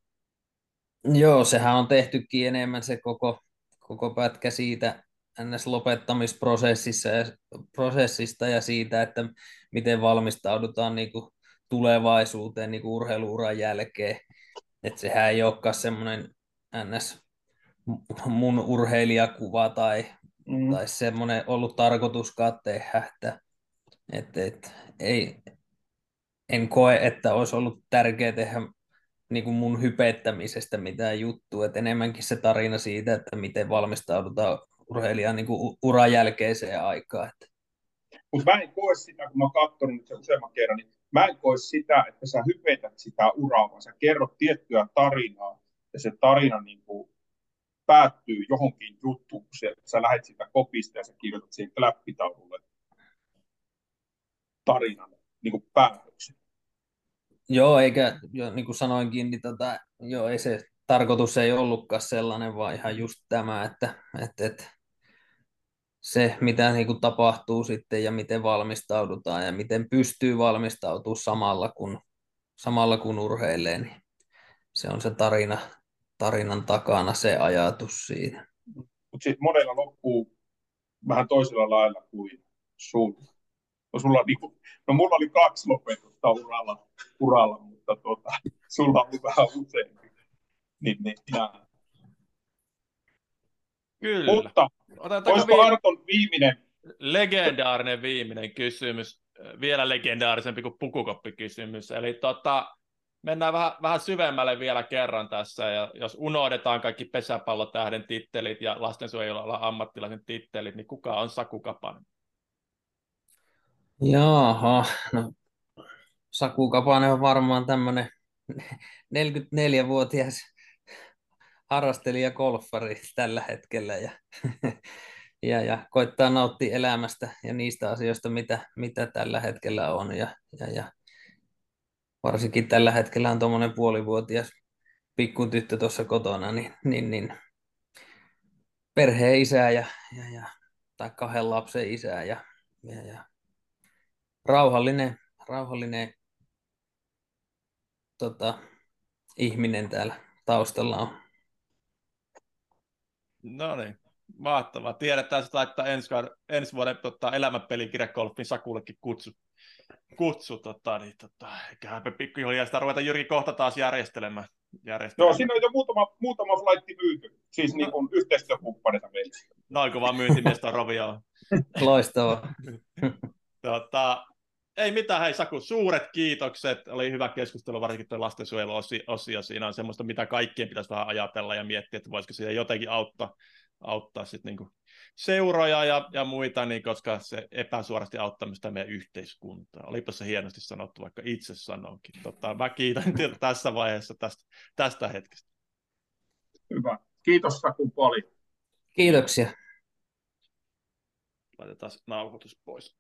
Speaker 3: Joo, sehän on tehtykin enemmän se koko, koko pätkä siitä NS-lopettamisprosessissa ja, prosessista ja siitä, että miten valmistaudutaan niin kuin tulevaisuuteen niin kuin urheiluuran jälkeen. Että sehän ei olekaan semmoinen NS mun urheilijakuva tai, mm. tai semmoinen ollut tarkoituskaan tehdä, että et, et, ei, en koe, että olisi ollut tärkeää tehdä niin kuin mun hypettämisestä mitään juttua, että enemmänkin se tarina siitä, että miten valmistaudutaan urheilijan niin kuin uran jälkeiseen aikaan.
Speaker 2: Mutta mä en koe sitä, kun mä oon katsonut sen useamman kerran, niin mä en koe sitä, että sä hypetät sitä uraa, vaan sä kerrot tiettyä tarinaa, ja se tarina niin kuin päättyy johonkin juttuun, kun sä lähdet sitä kopista ja sä kirjoitat siihen läppitaululle tarinan niin kuin päätöksen.
Speaker 3: Joo, eikä, jo, niin kuin sanoinkin, niin tota, joo, ei se tarkoitus ei ollutkaan sellainen, vaan ihan just tämä, että, että, että se, mitä niin kuin tapahtuu sitten ja miten valmistaudutaan ja miten pystyy valmistautumaan samalla kun, samalla kun urheilee, niin se on se tarina, tarinan takana se ajatus siitä.
Speaker 2: Mutta sitten monella loppuu vähän toisella lailla kuin sulla. No, sulla niinku, no mulla oli kaksi lopetusta uralla, uralla mutta tuota, sulla oli vähän useampi. Niin, niin, ja...
Speaker 1: Kyllä.
Speaker 2: Mutta olisiko vi- Arton viimeinen?
Speaker 1: Legendaarinen viimeinen kysymys, vielä legendaarisempi kuin pukukoppikysymys. Eli tota, mennään vähän, vähän syvemmälle vielä kerran tässä, ja jos unohdetaan kaikki pesäpallotähden tittelit ja lastensuojelualan ammattilaisen tittelit, niin kuka on Saku Kapanen?
Speaker 3: Jaha, no Saku Kapanen on varmaan tämmöinen 44-vuotias harrastelija golfari tällä hetkellä ja, ja, ja koittaa nauttia elämästä ja niistä asioista, mitä, mitä tällä hetkellä on. Ja, ja, ja varsinkin tällä hetkellä on tuommoinen puolivuotias pikkutyttö tuossa kotona, niin, niin, niin perheen isä ja, ja, ja, tai kahden lapsen isä ja, ja, ja rauhallinen, rauhallinen tota, ihminen täällä taustalla on.
Speaker 1: No niin, mahtavaa. Tiedetään, että laittaa ensi, ensi vuoden tota, elämänpelikirjakolfin Sakullekin kutsu. Kutsu tota, niin, tota, eiköhän me pikkuhiljaa sitä ruveta Jyrki kohta taas järjestelemään. järjestelemään.
Speaker 2: Joo, siinä on jo muutama, muutama flightti myyty, siis no. niin kuin yhteistyökumppaneita meillä.
Speaker 1: Noin kun vaan myyntimiestä Rovio
Speaker 3: Loistavaa.
Speaker 1: tota, ei mitään, hei Saku, suuret kiitokset. Oli hyvä keskustelu, varsinkin tuo lastensuojeluosio. Siinä on semmoista, mitä kaikkien pitäisi vähän ajatella ja miettiä, että voisiko siihen jotenkin auttaa, auttaa sit niinku seuroja ja, ja muita, niin koska se epäsuorasti auttamista meidän yhteiskuntaa. Olipa se hienosti sanottu, vaikka itse sanonkin. Tota, mä kiitän tässä vaiheessa tästä, tästä hetkestä.
Speaker 2: Hyvä. Kiitos Saku paljon.
Speaker 3: Kiitoksia.
Speaker 1: Laitetaan nauhoitus pois.